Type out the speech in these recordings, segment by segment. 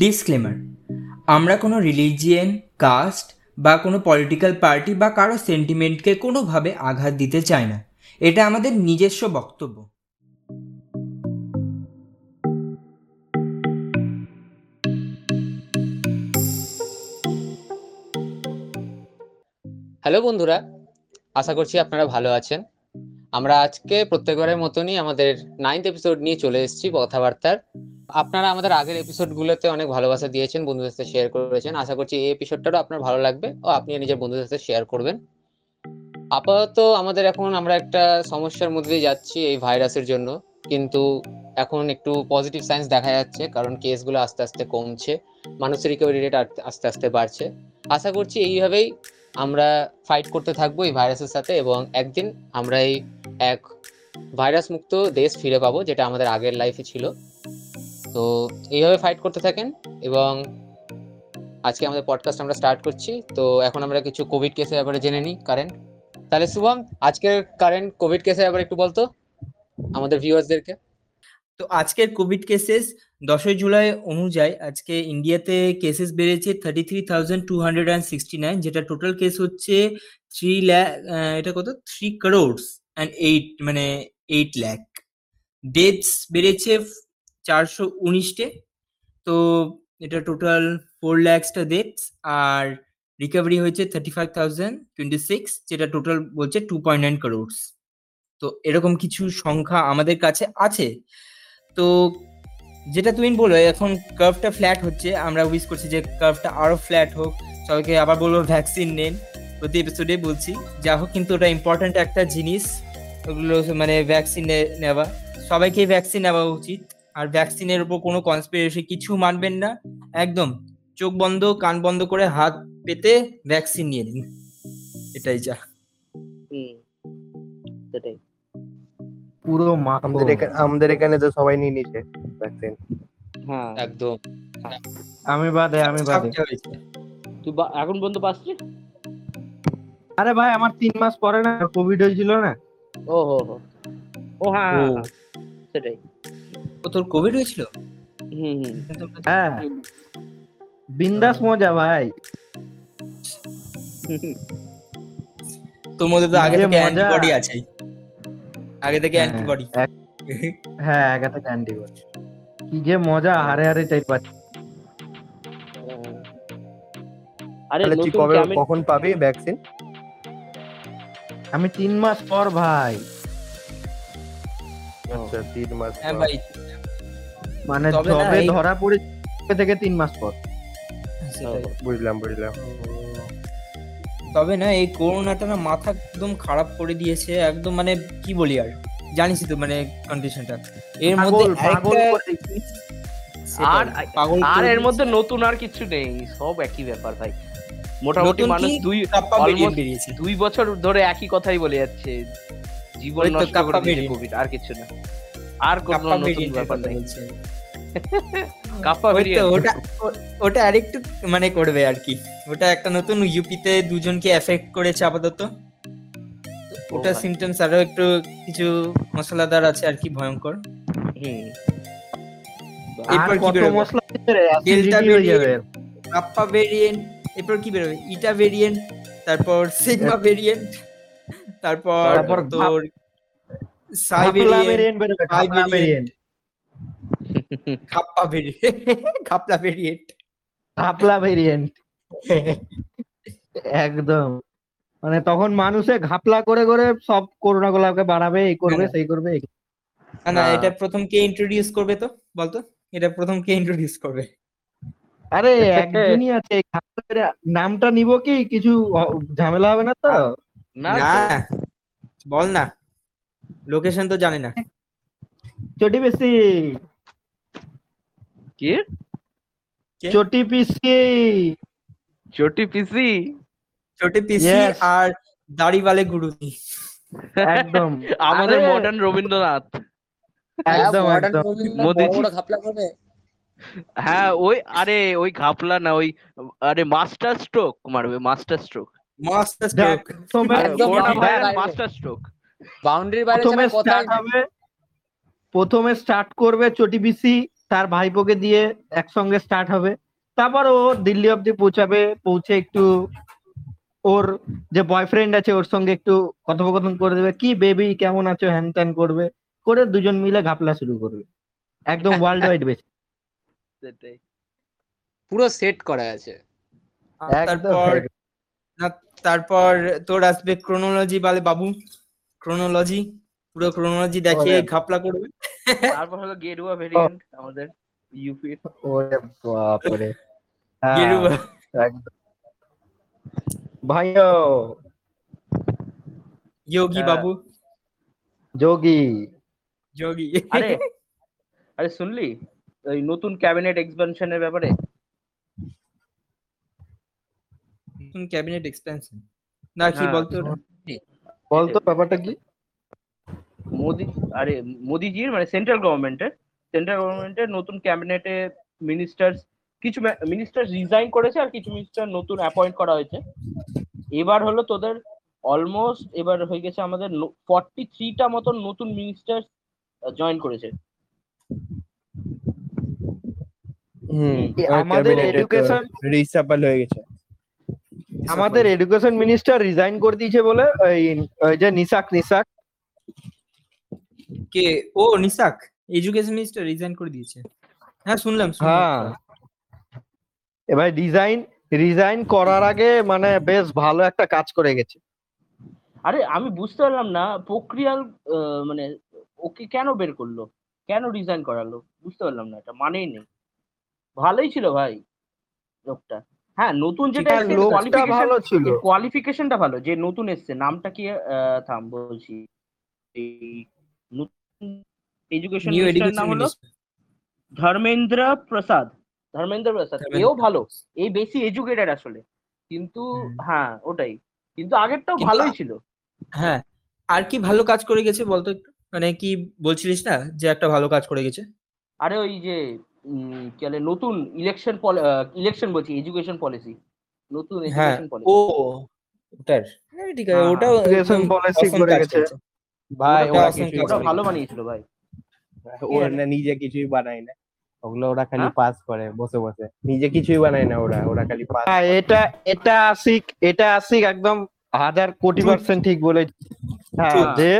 Disclaimer আমরা কোনো religion caste বা কোনো পলিটিক্যাল পার্টি বা কারও সেন্টিমেন্টকে কোনোভাবে আঘাত দিতে চাই না। এটা আমাদের নিজস্ব বক্তব্য। হ্যালো বন্ধুরা, আশা করছি আপনারা ভালো আছেন। আমরা আজকে প্রত্যেকবারের মতনই আমাদের নাইন্থ এপিসোড নিয়ে চলে এসেছি কথাবার্তার। আপনারা আমাদের আগের এপিসোডগুলোতে অনেক ভালোবাসা দিয়েছেন, বন্ধুদের সাথে শেয়ার করেছেন। আশা করছি এই এপিসোডটাও আপনার ভালো লাগবে ও আপনি নিজের বন্ধুদের সাথে শেয়ার করবেন। আপাতত আমাদের এখন আমরা একটা সমস্যার মধ্যে যাচ্ছি এই ভাইরাসের জন্য। কিন্তু এখন একটু পজিটিভ সাইন্স দেখা যাচ্ছে, কারণ কেসগুলো আস্তে আস্তে কমছে। মানুষের রিকভারি রেট আস্তে আস্তে বাড়ছে। আশা করছি এইভাবেই আমরা ফাইট করতে থাকব এই ভাইরাসের সাথে এবং একদিন আমরা এই এক ভাইরাস মুক্ত দেশ ফিরে পাবো, যেটা আমাদের আগের লাইফে ছিল। তো এইভাবে ফাইট করতে থাকেন এবং আজকে আমাদের পডকাস্ট আমরা স্টার্ট করছি। তো এখন আমরা কিছু কোভিড কেসের ব্যাপারে জেনে নিই কারেন্ট তাহলে শুভম, আজকের কারেন্ট কোভিড কেসের ব্যাপারে একটু বলতো আমাদের ভিউয়ার্সদেরকে তো আজকের কোভিড কেসেস দশই জুলাই অনুযায়ী আজকে ইন্ডিয়াতে কেসেস বেড়েছে thirty three thousand two hundred and sixty nine যেটা টোটাল কেস হচ্ছে থ্রি ল্যাক এটা কত? থ্রি ক্রোডস অ্যান্ড এইট মানে এইট ল্যাক ডেথস বেড়েছে চারশো উনিশটে। তো এটা টোটাল ফোর ল্যাক্সটা ডেথস আর রিকভারি হয়েছে thirty five thousand twenty six যেটা টোটাল বলছে টু পয়েন্ট নাইন ক্রোডস তো এরকম কিছু সংখ্যা আমাদের কাছে আছে। তো যেটা তুমি বলো এখন কার্ভটা ফ্ল্যাট হচ্ছে, আমরা উইশ করছি যে কার্ভটা আরও ফ্ল্যাট হোক। সবাইকে আবার বলব ভ্যাকসিন নেন। প্রতি এপিসোডে বলছি। যা হোক, কিন্তু ওটা ইম্পর্ট্যান্ট একটা জিনিস। ওগুলো মানে ভ্যাকসিন নেওয়া। সবাইকে ভ্যাকসিন নেওয়া উচিত। আর ভ্যাকসিনের উপর কোনো কনস্পিরেসি কিছু মানবেন না। একদম চোখ বন্ধ কান বন্ধ করে হাত পেতে ভ্যাকসিন নিয়ে নিন। এটাই যা। সেটাই। পুরো আমাদের এখানে আমাদের এখানে তো সবাই নিয়ে নিচ্ছে ভ্যাকসিন হ্যাঁ। একদম। আমি বাদে আমি বাদে। তুই বা- এখন পর্যন্ত পাচ্ছিস আরে ভাই আমার তিন মাস পরে না কোভিড হয়েছিল না। ও হো হো ও হ্যাঁ ও, হ্যাঁ, হ্যাঁ, সেটাই। ও তোর কোভিড হয়েছিল? হুম হ্যাঁ। বিন্দাস মজা ভাই। তোর মধ্যে তো আগে থেকে মজা। অ্যান্টিবডি আছে। আগে থেকে অ্যান্টিবডি হ্যাঁ একা থেকে অ্যান্টিবডি কি যে মজা হারে হারে চাই পাচ্ছি। আরে তুই কবে কখন পাবি ভ্যাকসিন আমি তিন মাস পর ভাই আচ্ছা তিন মাস হ্যাঁ পর। ভাই মানে এই- ধরা পড়ে থেকে তিন মাস পর। বুঝলাম বুঝলাম। তবে না এই করোনাটা না মাথা একদম খারাপ করে দিয়েছে একদম মানে কি বলি আর? জানিস তো মানে কন্ডিশনটা এর মধ্যে আর পাগল আর এর মধ্যে নতুন আর কিছু নেই সব একই ব্যাপার ভাই। মোটামুটি মানুষ দুই কাপ্পা almost বেরিয়েছে। দুই বছর ধরে একই কথাই বলে যাচ্ছে। জীবন নষ্ট করে দিয়েছে কোভিড আর কিছু না। আর কোনো নতুন ব্যাপার নেই। ভেরিয়েন্ট ওটা ওটা আরেকটু মানে করবে আর কি। ওটা একটা নতুন ইউপিতে দুজনকে এফেক্ট করেছে আপাতত। ওটা। সিমটমস আরও একটু কিছু মশলাদার আছে আর কি ভয়ঙ্কর। হুম। এরপর কি বেরোবে? মশলা ডেল্টা হয়ে কাপ্পা ভেরিয়েন্ট এরপর কি বেরোবে? ইটা ভেরিয়েন্ট তারপর সিগমা ভেরিয়েন্ট তারপর তারপর তোর ঘাপলা ভেরিয়েন্ট খাপলা ভেরিয়েন্ট একদম। মানে তখন মানুষে ঘাপলা করে করে সব করোনা গুলাকে বাড়াবে এই করবে হ্যাঁ। সেই করবে। না না হ্যাঁ। এটা প্রথম কে ইন্ট্রোডিউস করবে তো? বলতো? এটা প্রথম কে ইন্ট্রোডিউস করবে? আরে একজনই আছে। নামটা নিব কি? কিছু ঝামেলা হবে না তো? না বল না। লোকেশন তো জানি না। চটি পিসি। কি? চটি পিসি। চটি পিসি? ছোটে পিসি. আর দাড়িওয়ালে গুরুজি একদম। আমাদের মডার্ন রবীন্দ্রনাথ। একদম হ্যাঁ, একদম। মোদিজি। ঘাপলা করবে হ্যাঁ ওই আরে ওই ঘাপলা না ওই আরে মাস্টার স্ট্রোক মারবে master stroke master stroke master stroke boundary বাইরে প্রথমে স্টার্ট হবে প্রথমে স্টার্ট করবে চটি পিসি তার ভাইপোকে দিয়ে একসঙ্গে স্টার্ট হবে। তারপর ও দিল্লি অব্দি পৌঁছাবে পৌঁছে একটু ওর যে বয়ফ্রেন্ড আছে ওর সঙ্গে একটু কথোপকথন করে দেবে। কি বেবি কেমন আছো হ্যান ত্যান করবে? করে দুজন মিলে ঘাপলা শুরু করবে। একদম ওয়ার্ল্ড ওয়াইড বেশি সেটাই। পুরো সেট করা আছে। তারপর তারপর তোর আসবে ক্রোনোলজি বলে বাবু। ক্রোনোলজি পুরো ক্রোনোলজি দেখিয়ে ওরে। ঘাপলা করবে। তারপর হলো গেরুয়া ভেরিয়েন্ট আমাদের ইউপির ওরে বাপরে। হ্যাঁ, গেরুয়া। ভাইও। যোগী হ্যাঁ। বাবু। যোগী। যোগী। আরে আরে শুনলি? ওই নতুন ক্যাবিনেট এক্সপেনশনের ব্যাপারে? নতুন ক্যাবিনেট এক্সপেনশন না কি হ্যাঁ, বলতো? বলতো ব্যাপারটা কি? মোদি আরে মোদিজির মানে সেন্ট্রাল গভর্নমেন্টের সেন্ট্রাল গভর্নমেন্টের নতুন ক্যাবিনেটে মিনিস্টার কিছু মিনিস্টার রিজাইন করেছে আর কিছু মিনিস্টার নতুন অ্যাপয়েন্ট করা হয়েছে। এবার হলো তোদের অলমোস্ট এবার হয়ে গেছে আমাদের ফর্টি থ্রিটা মতন নতুন মিনিস্টার জয়েন করেছে। আমাদের এডুকেশন রিসাপাল হয়ে গেছে। আমাদের এডুকেশন মিনিস্টার রিজাইন করে দিয়েছে বলে ওই ওই যে নিসাক নিসাক কে? ও নিসাক এডুকেশন মিনিস্টার রিজাইন করে দিয়েছে। হ্যাঁ শুনলাম। হ্যাঁ। এবার ডিজাইন রিজাইন করার আগে মানে বেশ ভালো একটা কাজ করে গেছে। আরে আমি বুঝতে পারলাম না প্রক্রিয়াল আহ, মানে ওকে কেন বের করল? কেন রিজাইন করালো? বুঝতে পারলাম না এটা মানেই নেই। ভালোই ছিল ভাই লোকটা। হ্যাঁ নতুন যেটা লোকটা ভালো ছিল। কোয়ালিফিকেশনটা ভালো যে নতুন এসছে নামটা কি আহ, থাম বলছি। নতুন এডুকেশন নাম হলো ধর্মেন্দ্র প্রসাদ। ধর্মেন্দ্র প্রসাদ এও ভালো এই বেশি এডুকেটেড আসলে। কিন্তু হ্যাঁ ওটাই। কিন্তু আগেরটাও ভালোই ছিল। হ্যাঁ আর কি ভালো কাজ করে গেছে বলতো একটু? মানে কি বলছিলিস না যে একটা ভালো কাজ করে গেছে? আরে ওই যে বলে নতুন ইলেকশন ইলেকশন বলছি এডুকেশন পলিসি নতুন হ্যাঁ এডুকেশন পলিসি ও ওটার। হ্যাঁ ঠিক আছে হ্যাঁ, করে গেছে। ভাই ওটা ভালো বানিয়েছিল ভাই। ওরা না নিজে কিছুই বানায় না। ওগুলো ওরা খালি হ্যাঁ? পাস করে বসে বসে। নিজে কিছুই বানায় না ওরা ওরা খালি পাস হ্যাঁ এটা এটা আসিক এটা আসিক একদম হাজার কোটি পার্সেন্ট ঠিক বলেছি। হ্যাঁ. যে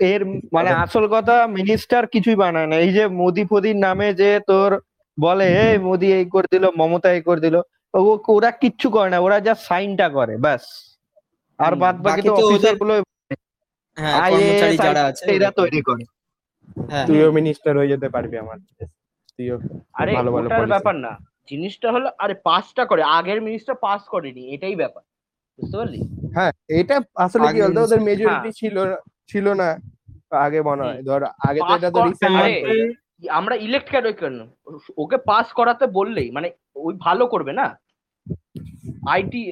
এর মানে আসল কথা মিনিস্টার কিছুই বানায় না। এই যে মোদি ফদির নামে যে তোর বলে এই মোদি এই করে দিল মমতা এই করে দিল। ও- ওরা কিচ্ছু করে না ওরা যা সাইনটা করে ব্যাস। আর বাদ বাকি তো অফিসারগুলো হ্যাঁ কর্মচারী যারা আছে এরা তৈরি করে। হ্যাঁ তুইও মিনিস্টার হয়ে যেতে পারবি আমার। তুইও আরে ভালো ভালো ওটার ব্যাপার না। জিনিসটা হলো আরে পাসটা করে। আগের মিনিস্টার পাস করেনি এটাই ব্যাপার। বুঝতে পারলি? হ্যাঁ এটা আসলে কি বলতো? ওদের হ্যাঁ। মেজরিটি ছিল ছিল না আগে মনে হয়। ধর আগে তো এটা তো আমরা ইলেক্ট কেন কেন ওকে পাস করাতে বললেই মানে ওই ভালো করবে না? আইটি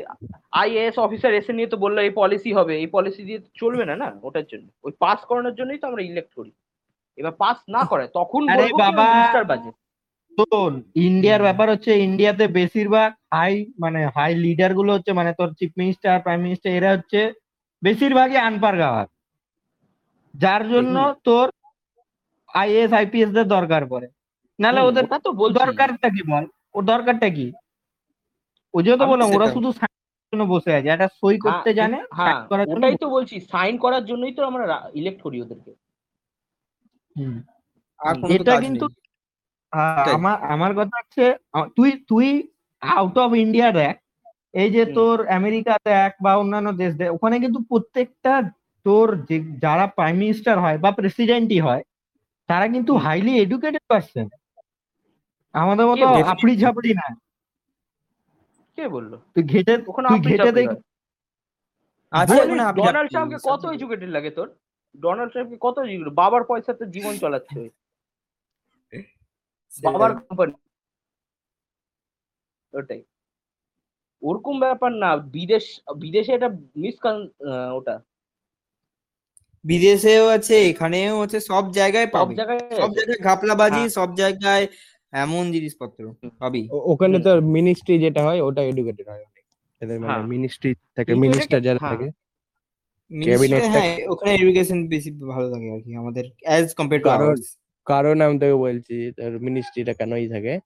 আইএএস অফিসার এসে নিয়ে তো বলল এই পলিসি হবে। এই পলিসি দিয়ে চলবে না না? ওটার জন্য। ওই পাস করানোর জন্যই তো আমরা ইলেক্ট করি। এবার পাস না করে তখন বাবা। বাজে। শোন ইন্ডিয়ার ব্যাপার হচ্ছে ইন্ডিয়াতে বেশিরভাগ হাই মানে হাই লিডারগুলো হচ্ছে মানে তোর চিফ মিনিস্টার প্রাইম মিনিস্টার এরা হচ্ছে বেশিরভাগই আনপার গাওয়ার যার জন্য তোর আইএস আইপিএস দের দরকার পড়ে। নাহলে ওদের ওটা তো বলছি। দরকারটা কি বল? ওর দরকারটা কি? ওই তো বললাম ওরা শুধু জন্য বসে আছে। একটা সই করতে হ্যাঁ, জানে হ্যাঁ জন্য ওটাই তো বলছি সাইন করার জন্যই তো আমরা ইলেক্ট করি ওদেরকে। হুম। আর কোনো তো এটা কাজ কিন্তু। আমার আমার কথা হচ্ছে তুই তুই আউট অফ ইন্ডিয়া দেখ এই যে তোর আমেরিকা দেখ বা অন্যান্য দেশ দেখ ওখানে কিন্তু প্রত্যেকটা তোর যে যারা প্রাইম মিনিস্টার হয় বা প্রেসিডেন্টই হয় তারা কিন্তু হাইলি এডুকেটেড পার্সন আমাদের মতো. আপড়ি ঝাপড়ি না। কে বলল? তুই ঘেটে তুই ঘেটে দেখ। ডোনাল্ড ট্রাম্পকে কত এডুকেটেড লাগে তোর? ডোনাল্ড ট্রাম্পকে কত educated? বাবার পয়সাতে জীবন চালাচ্ছে। ওই। বাবার কোম্পানি ওটাই। ওরকম ব্যাপার না। বিদেশ বিদেশে এটা মিস ওটা। বিদেশেও আছে এখানেও আছে সব জায়গায় সব পাবে। জায়গায় সব জায়গায় ঘাপলাবাজি হ্যাঁ। সব জায়গায় এমন জিনিসপত্র পাবি। ও- ওখানে। তো মিনিস্ট্রি যেটা হয় ওটা এডুকেটেড হয় অনেক। এদের মানে হ্যাঁ। মিনিস্ট্রি থাকে মিনিস্টার যারা হ্যাঁ। থাকে। Cabinet হ্যাঁ ওখানে এডুকেশন বেশি ভালো লাগে আর কি আমাদের অ্যাজ কম্পেয়ার টু কারণ- আওয়ার্স কারণ আমি তোকে বলছি তোর মিনিস্ট্রিটা কেনই থাকে?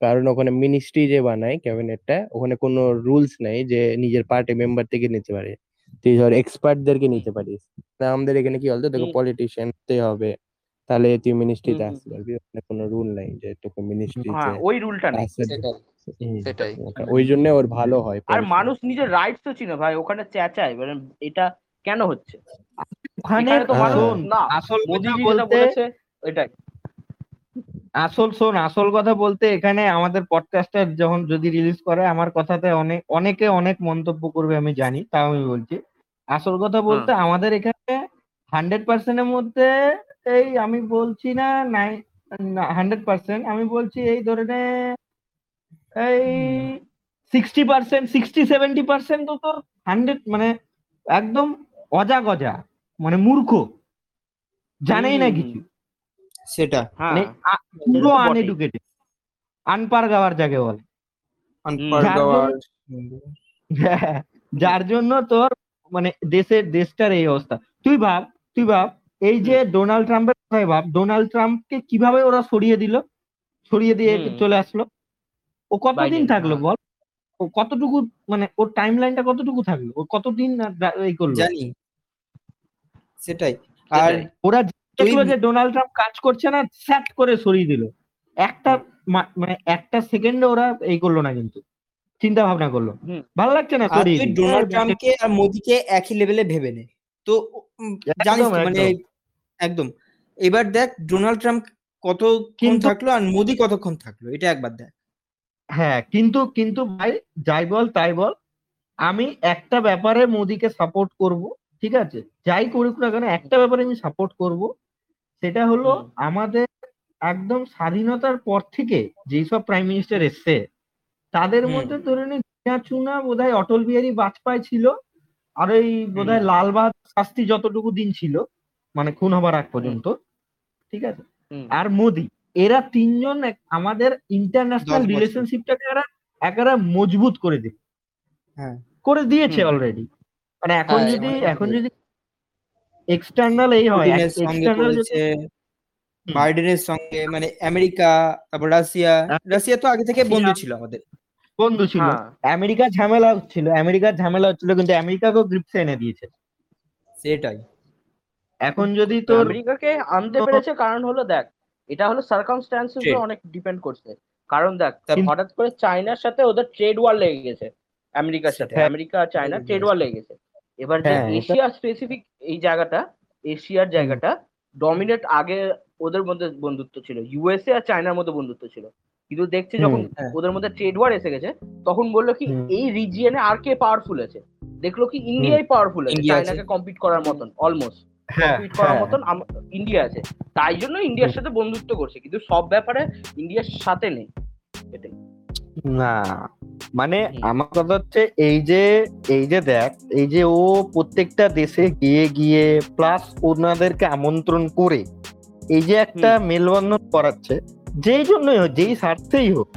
কারণ ওখানে মিনিস্ট্রি যে বানায় ক্যাবিনেটটা ওখানে কোনো রুলস নেই যে নিজের পার্টি মেম্বার থেকে নিতে পারে। তুই ধর এক্সপার্টদেরকে নিতে পারিস। তা আমাদের এখানে কি বলতো? তোকে হুম। পলিটিশিয়ান হতে হবে। তাহলে তুই মিনিস্ট্রিতে আসতে পারবি ওখানে কোনো রুল নাই যে তোকে মিনিস্ট্রিতে হ্যাঁ ওই রুলটা নেই। সেটাই। ওই জন্য ওর ভালো হয় আর মানুষ নিজের রাইটস তো চিনে। ভাই ওখানে চেঁচায়। মানে এটা কেন হচ্ছে? ওখানে তো মানুষ শোন, না। আসল কথা মোদিজি যেটা বলেছে ওইটাই। আসল শোন আসল কথা বলতে এখানে আমাদের পডকাস্টার যখন যদি রিলিজ করে আমার কথাতে অনেক অনেকে অনেক মন্তব্য করবে আমি জানি তাও আমি বলছি। আসল কথা বলতে আমাদের এখানে হান্ড্রেড পার্সেন্টের মধ্যে এই আমি বলছি না নাই হান্ড্রেড পার্সেন্ট আমি বলছি এই ধরে নে এই sixty percent sixty seventy percent তো তোর হান্ড্রেড মানে একদম অজা গজা মানে মূর্খ। জানেই না কিছু। সেটা। হ্যাঁ। মানে পুরো। আনএডুকেটেড আনপার গাওয়ার যাকে বলে। গাওয়ার যার জন্য তোর মানে দেশের দেশটার এই অবস্থা। তুই ভাব তুই ভাব এই যে ডোনাল্ড ট্রাম্পের কথাই ভাব ডোনাল্ড ট্রাম্পকে কীভাবে ওরা সরিয়ে দিল? সরিয়ে দিয়ে চলে আসলো? ও কতদিন থাকল হ্যাঁ। বল? ও কতটুকু মানে ওর টাইম লাইনটা কতটুকু থাকল? ও কতদিন এই করল? জানি। সেটাই। আর ওরা দেখল যে ডোনাল্ড ট্রাম্প কাজ করছে না স্যাট করে সরিয়ে দিল। একটা মানে একটা সেকেন্ডে ওরা এই করল না কিন্তু। চিন্তা ভাবনা করল ভালো লাগছে না তুই ডোনাল্ড ট্রাম্পকে আর মোদিকে একই লেভেলে ভেবে নে। তো জানিস মানে একদম। এবার দেখ ডোনাল্ড ট্রাম্প কতক্ষণ কিন্তু- থাকল আর মোদি কতক্ষণ থাকল এটা একবার দেখ। হ্যাঁ কিন্তু কিন্তু ভাই যাই বল তাই বল। আমি একটা ব্যাপারে মোদিকে সাপোর্ট করব ঠিক আছে? যাই করুক না কেন একটা ব্যাপারে আমি সাপোর্ট করব। সেটা হলো আমাদের একদম স্বাধীনতার পর থেকে যেসব প্রাইম মিনিস্টার এসছে তাদের মধ্যে ধরে নিন চুনা চুনা বোধহয় অটল বিহারী বাজপেয়ী ছিল আর ওই বোধহয় লাল বাহাদুর শাস্ত্রী যতটুকু দিন ছিল মানে খুন হবার আগ পর্যন্ত ঠিক আছে? আর মোদি এরা তিনজন আমাদের ইন্টারন্যাশনাল রিলেশনশিপটাকে এরা একেবারে মজবুত করে দিবে। হ্যাঁ। করে দিয়েছে অলরেডি মানে এখন হ্যাঁ, যদি এখন যদি এক্সটার্নাল এই হয় এক্সটার্নাল বাইডেনের সঙ্গে মানে আমেরিকা তারপর রাশিয়া রাশিয়া তো আগে থেকে বন্ধু ছিল আমাদের। বন্ধু ছিল। হ্যাঁ। আমেরিকা ঝামেলা হচ্ছিল আমেরিকার ঝামেলা হচ্ছিল কিন্তু আমেরিকাকেও গ্রিপসে এনে দিয়েছে। সেটাই। এখন যদি তোর আমেরিকাকে আনতে পেরেছে কারণ হলো দেখ এটা হলো সার্কামস্ট্যান্সেস. অনেক ডিপেন্ড করছে। কারণ দেখ হঠাৎ করে চায়নার সাথে ওদের ট্রেড ওয়ার লেগে গেছে আমেরিকার সাথে। হ্যাঁ। আমেরিকা আর চায়না ট্রেড ওয়ার লেগে গেছে। এবার যে হ্যাঁ, এশিয়া স্পেসিফিক এই জায়গাটা এশিয়ার জায়গাটা ডমিনেট আগে ওদের মধ্যে বন্ধুত্ব ছিল। ইউএসএ আর চায়নার মধ্যে বন্ধুত্ব ছিল। কিন্তু দেখছে যখন হ্যাঁ। ওদের মধ্যে ট্রেড ওয়ার এসে গেছে তখন বলল কি এই রিজিয়নে আর কে পাওয়ারফুল আছে? দেখল কি ইন্ডিয়াই পাওয়ারফুল আছে চায়নাকে কম্পিট করার মতন অলমোস্ট হ্যাঁ, কম্পিট করার হ্যাঁ। মতন ইন্ডিয়া আছে। তাই জন্য ইন্ডিয়ার সাথে বন্ধুত্ব করছে কিন্তু সব ব্যাপারে ইন্ডিয়ার সাথে নেই। এটাই। না মানে আমার কথা হচ্ছে এই যে এই যে দেখ এই যে ও প্রত্যেকটা দেশে গিয়ে গিয়ে প্লাস ওনাদেরকে আমন্ত্রণ করে এই যে একটা মেলবন্ধন করাচ্ছে যেই জন্যই হোক যেই স্বার্থেই হোক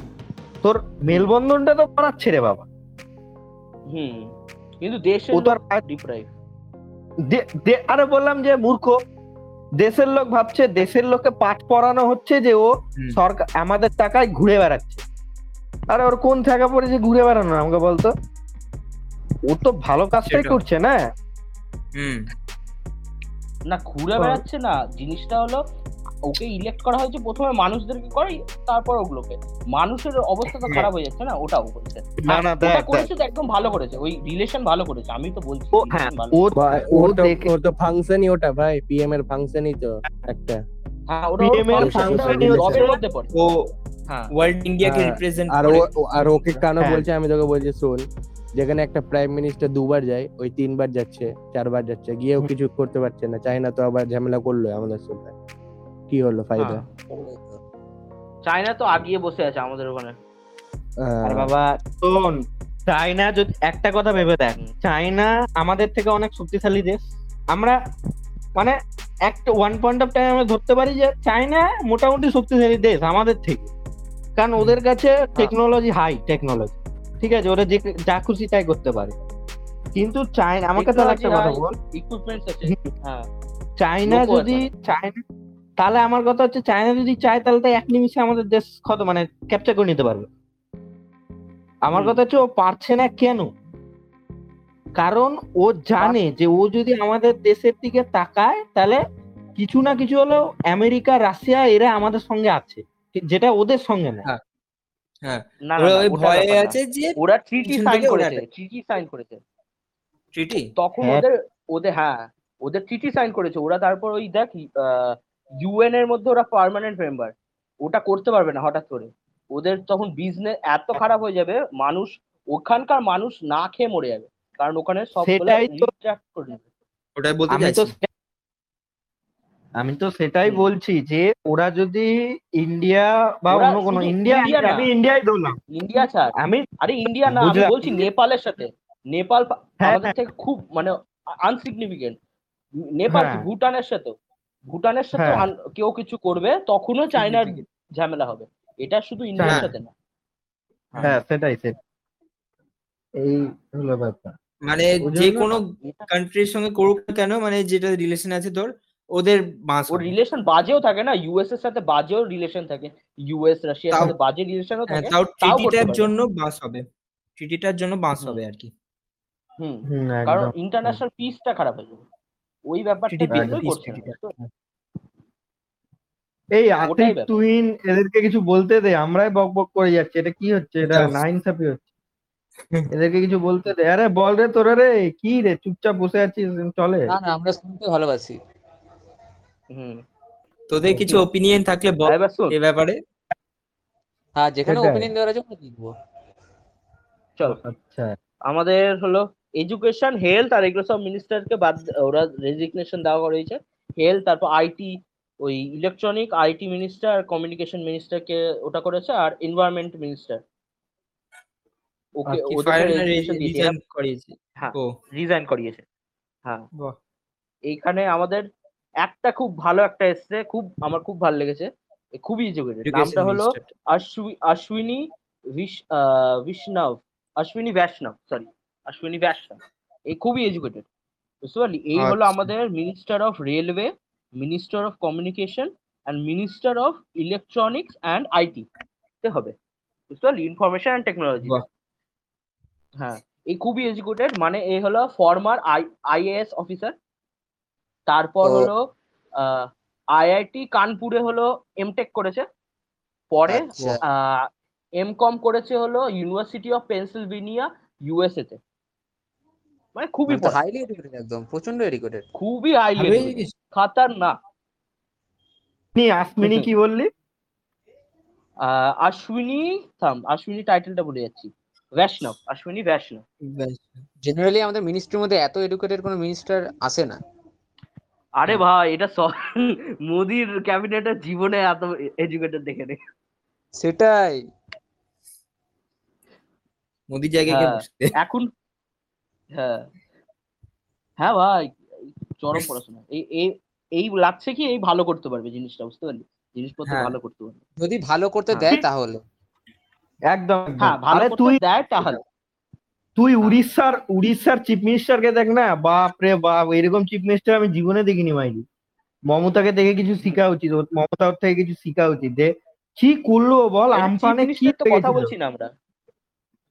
তোর মেলবন্ধনটা তো করাচ্ছে রে বাবা। হুম কিন্তু দেশের ও তো আর ডিপ্রাইভ দে- দে- আরে বললাম যে মূর্খ দেশের লোক ভাবছে দেশের লোককে পাঠ পড়ানো হচ্ছে যে ও সরকার আমাদের টাকায় ঘুরে বেড়াচ্ছে। আরে ওর কোন টাকা পড়েছে ঘুরে বেড়ানো আমাকে বলতো? ও তো ভালো কাজটাই করছে না? হুম। না ঘুরে বেড়াচ্ছে না জিনিসটা হলো ওকে ইলেক্ট করা হয়েছে প্রথমে মানুষদেরকে করে তারপর ওগুলোকে। মানুষের অবস্থা তো খারাপ হয়ে যাচ্ছে না? ওটাও করেছে। না না দেখ ওটা করেছে তো একদম ভালো করেছে। ওই রিলেশন ভালো করেছে আমি তো বলছি ও হ্যাঁ। ও ভাই, ও দেখে ওর তো ফাংশনই ওটা ভাই পিএম এর ফাংশনই তো একটা। হ্যাঁ ওটা PM এর function-ই হচ্ছে- মধ্যে পড়ে। ও হ্যাঁ। ওয়ার্ল্ড ইন্ডিয়াকে হ্যাঁ, রিপ্রেজেন্ট আর আর ওকে কেন হ্যাঁ। বলছে? আমি তোকে বলছি শোন যেখানে একটা প্রাইম মিনিস্টার দুবার যায় ওই তিনবার যাচ্ছে চারবার যাচ্ছে গিয়েও কিছু করতে পারছে না। চাইনা তো আবার ঝামেলা করল আমাদের সাথে। কি হলো ফায়দা? হ্যাঁ। চায়না তো আগিয়ে বসে আছে আমাদের ওখানে। আরে বাবা শোন চায়না যদি একটা কথা ভেবে দেখ চায়না আমাদের থেকে অনেক শক্তিশালী দেশ। আমরা মানে একটা ওয়ান পয়েন্ট অফ টাইম আমরা ধরতে পারি যে চায়না মোটামুটি শক্তিশালী দেশ আমাদের থেকে। কারণ ওদের কাছে টেকনোলজি হাই টেকনোলজি ঠিক আছে ওরা যে যা খুশি তাই করতে পারে। কিন্তু চায়না আমাকে তাহলে একটা কথা বল। ইকুইপমেন্টস আছে। হ্যাঁ। চায়না যদি চায়না তাহলে আমার কথা হচ্ছে চায়না যদি চায় তাহলে তো এক নিমিশে আমাদের দেশ কত মানে ক্যাপচার করে নিতে পারবে। আমার কথা হচ্ছে ও পারছে না কেন? কারণ ও জানে যে ও যদি আমাদের দেশের দিকে তাকায় তাহলে কিছু না কিছু হলেও আমেরিকা রাশিয়া এরা আমাদের সঙ্গে আছে। যেটা ওদের সঙ্গে না। হ্যাঁ। হ্যাঁ। ভয়ে আছে যে ওরা ট্রিটি সাইন করেছে ট্রিটি সাইন করেছে। ট্রিটি তখন হ্যাঁ। ওদের ওদের হ্যাঁ ওদের ট্রিটি সাইন করেছে। ওরা তারপর ওই দেখ ইউএন এর মধ্যে ওরা পার্মানেন্ট মেম্বার ওটা করতে পারবে না হঠাৎ করে। ওদের তখন বিজনেস এত খারাপ হয়ে যাবে মানুষ ওখানকার মানুষ না খেয়ে মরে যাবে। কারণ ওখানে সব সেটাই তো- রিট্রাক্ট করে নেবে ওটাই বলতে আমি তো চাইছি। আমি তো সেটাই বলছি যে ওরা যদি ইন্ডিয়া বা অন্য কোনো ইন্ডিয়া ইন্ডিয়া আমি ইন্ডিয়াই ধরলাম। ইন্ডিয়া ছাড়। আমি আরে ইন্ডিয়া না আমি বলছি নেপালের সাথে। নেপাল হ্যাঁ, আমাদের। থেকে খুব মানে আনসিগনিফিকেন্ট নেপাল হ্যাঁ। ভুটানের সাথে ভুটানের সাথে হ্যাঁ। কেউ কিছু করবে তখনও চায়নার ঝামেলা হবে। এটা শুধু ইন্ডিয়ার হ্যাঁ। সাথে না। হ্যাঁ সেটাই সেটাই। এই হলো ব্যাপার। মানে যে কোনো কান্ট্রির সঙ্গে করুক না কেন মানে যেটা রিলেশন আছে তোর ওদের বাঁশ ওর রিলেশন বাজেও থাকে না ইউএস এর সাথে বাজেও রিলেশন থাকে। ইউএস রাশিয়ার সাথে বাজে রিলেশনও হ্যাঁ, থাকে তাও ট্রিটিটার জন্য বাঁশ হবে। ট্রিটিটার জন্য বাস হবে আর কি। হুম। হুম কারণ ইন্টারন্যাশনাল পিসটা খারাপ হয়ে যাবে। ওই ব্যাপারটা? এই ওটাই আতিক ব্যাপার। এদেরকে কিছু বলতে দে আমরাই বক বক করে যাচ্ছি। এটা কি হচ্ছে? এটা নাইন সাপি হচ্ছে। এদেরকে কিছু বলতে দে। আরে বল রে তোরা রে কি রে? চুপচাপ বসে আছিস? চলে। না না আমরা শুনতে ভালোবাসি। হুম। তোদের কিছু ওপিনিয়ন থাকলে বল এবার শোন এ ব্যাপারে। হ্যাঁ যেখানে সেটাই। ওপিনিয়ন দেওয়ার আছে আমরা লিখব চল। আচ্ছা আমাদের হলো এডুকেশন হেলথ আর এগুলো সব মিনিস্টারকে বাদ ওরা রেজিগনেশন দেওয়া করেছে হেলথ তারপর আইটি ওই ইলেকট্রনিক আইটি মিনিস্টার আর কমিউনিকেশন মিনিস্টারকে ওটা করেছে আর এনভায়রনমেন্ট মিনিস্টার ওকে রিজাইন করিয়েছে। হ্যাঁ রিজাইন করিয়েছে। হ্যাঁ। এইখানে আমাদের একটা খুব ভালো একটা এসছে খুব আমার খুব ভালো লেগেছে। খুবই এডুকেটেড নামটা হলো। অশ্বিনী বিষ্ণব অশ্বিনী বৈষ্ণব সরি অশ্বিনী বৈষ্ণব এই খুবই এডুকেটেড বুঝতে পারলি? এই হলো আচ্ছা। আমাদের minister of railway minister of communication and minister of electronics and IT তে হবে। বুঝতে পারলি? ইনফরমেশন অ্যান্ড টেকনোলজি হ্যাঁ এই খুবই এডুকেটেড মানে এই হলো ফর্মার আই আইএএস অফিসার তারপর। হলো আইআইটি কানপুরে হলো এমটেক করেছে। পরে আচ্ছা। এম কম করেছে হলো ইউনিভার্সিটি অফ পেনসিলভেনিয়া ইউএসএ তে। মানে খুবই হাইলি এডুকেটেড একদম প্রচণ্ড এডুকেটেড খুবই হাইলি। খাতারনাক। নি আসমিনি কি বললি? আহ, অশ্বিনী থাম অশ্বিনী টাইটেলটা বলে যাচ্ছি। বৈষ্ণব অশ্বিনী বৈষ্ণব। জেনারেলি আমাদের মিনিস্ট্রির মধ্যে এত এডুকেটেড কোনো মিনিস্টার আসে না। আরে ভাই এটা মোদির ক্যাবিনেটের জীবনে এত এডুকেটেড দেখে নে সেটাই। মোদি জায়গায় গিয়ে হ্যাঁ। এখন হ্যাঁ। হ্যাঁ ভাই চরম পড়াশোনা। এই এই এই লাগছে কি এই ভালো করতে পারবে জিনিসটা বুঝতে পারলি? জিনিসপত্র হ্যাঁ। ভালো করতে পারবে। যদি ভালো করতে হ্যাঁ। দেয় তাহলে। একদম। হ্যাঁ ভালো তুই দেয় তাহলে। তুই উড়িষ্যার উড়িষ্যার চিফ মিনিস্টারকে দেখ না বাপ রে বাপ এরকম চিফ মিনিস্টার আমি জীবনে দেখিনি মাইরি মমতাকে দেখে কিছু শিখা উচিত মমতা ওর থেকে কিছু শিখা উচিত। যে কি করল বল আমফানে কি কথা বলছি না আমরা।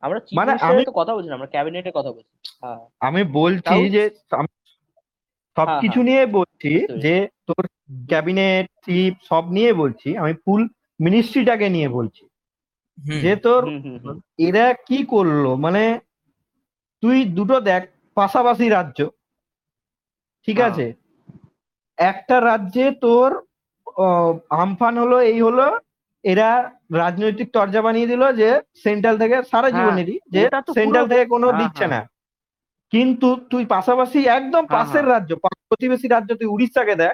আমরা মানে আমি- তো কথা বলছি না আমরা ক্যাবিনেটের কথা বলছি। হ্যাঁ। আমি বলছি যে সবকিছু হ্যাঁ। নিয়ে বলছি যে তোর ক্যাবিনেট চিফ সব নিয়ে বলছি। আমি ফুল মিনিস্ট্রিটাকে নিয়ে বলছি। যে তোর এরা কি করল? মানে তুই দুটো দেখ পাশাপাশি রাজ্য। ঠিক হ্যাঁ। আছে? একটা রাজ্যে তোর আমফান হলো এই হলো এরা রাজনৈতিক তরজা বানিয়ে দিল যে সেন্ট্রাল থেকে সারা হ্যাঁ, জীবনেরই যে সেন্ট্রাল থেকে কোনো হ্যাঁ, দিচ্ছে হ্যাঁ। না। কিন্তু তুই পাশাপাশি একদম পাশের রাজ্য প্রতিবেশী রাজ্য তুই উড়িষ্যাকে দেখ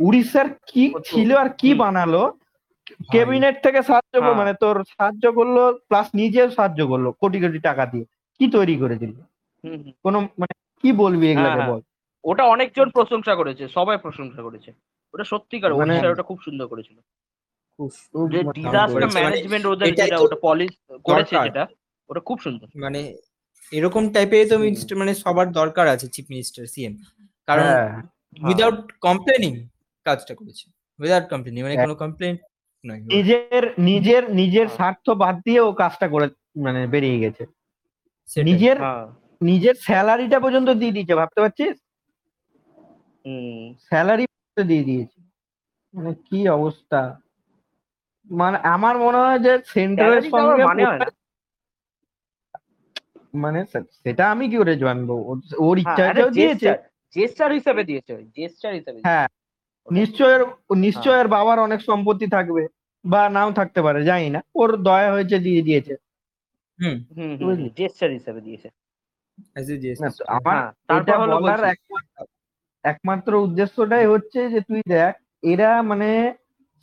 উড়িষ্যার কি ছিল আর কি বানালো? ক্যাবিনেট থেকে সাহায্য করল, হ্যাঁ। মানে তোর সাহায্য করল প্লাস নিজেও সাহায্য করল কোটি কোটি টাকা দিয়ে। কি তৈরি করে দিল। কোনো মানে কি বলবি এগুলাকে বল? ওটা অনেকজন প্রশংসা করেছে সবাই প্রশংসা করেছে। ওটা সত্যিকার মানে- ওটা খুব সুন্দর করেছিল। যে মানে ডিজাস্টার মানে ম্যানেজমেন্ট ওদের যেটা ওটা পলিস করেছে যেটা ওটা খুব সুন্দর। মানে এরকম টাইপের তো মিনিস্টার মানে সবার দরকার আছে চিফ মিনিস্টার সিএম কারণ হ্যাঁ। উইদাউট কমপ্লেনিং কাজটা করেছে। উইদাউট কমপ্লেন মানে হ্যাঁ। কোনো কমপ্লেন নিজের নিজের নিজের হ্যাঁ। স্বার্থ বাদ দিয়ে ও কাজটা করে মানে বেরিয়ে গেছে। নিজের হ্যাঁ। নিজের স্যালারিটা পর্যন্ত দিয়ে দিয়েছে ভাবতে পারছিস? হুম। স্যালারি দিয়ে দিয়েছে। মানে কি অবস্থা? মানে আমার মনে হয় যে সেন্ট্রালের সঙ্গে মানে মানে সেটা আমি কি করে জানব? ওর- হ্যাঁ, ইচ্ছা দিয়েছে gesture হিসেবে দিয়েছে gesture হিসেবে হ্যাঁ নিশ্চয় নিশ্চয় ওর বাবার অনেক সম্পত্তি থাকবে বা নাও থাকতে পারে জানি না। ওর দয়া হয়েছে দিয়ে দিয়েছে। হুম। বুঝলি? হিসেবে দিয়েছে। আমার হ্যাঁ, এটা বলার একমাত্র একমাত্র উদ্দেশ্যটাই হচ্ছে যে তুই দেখ এরা মানে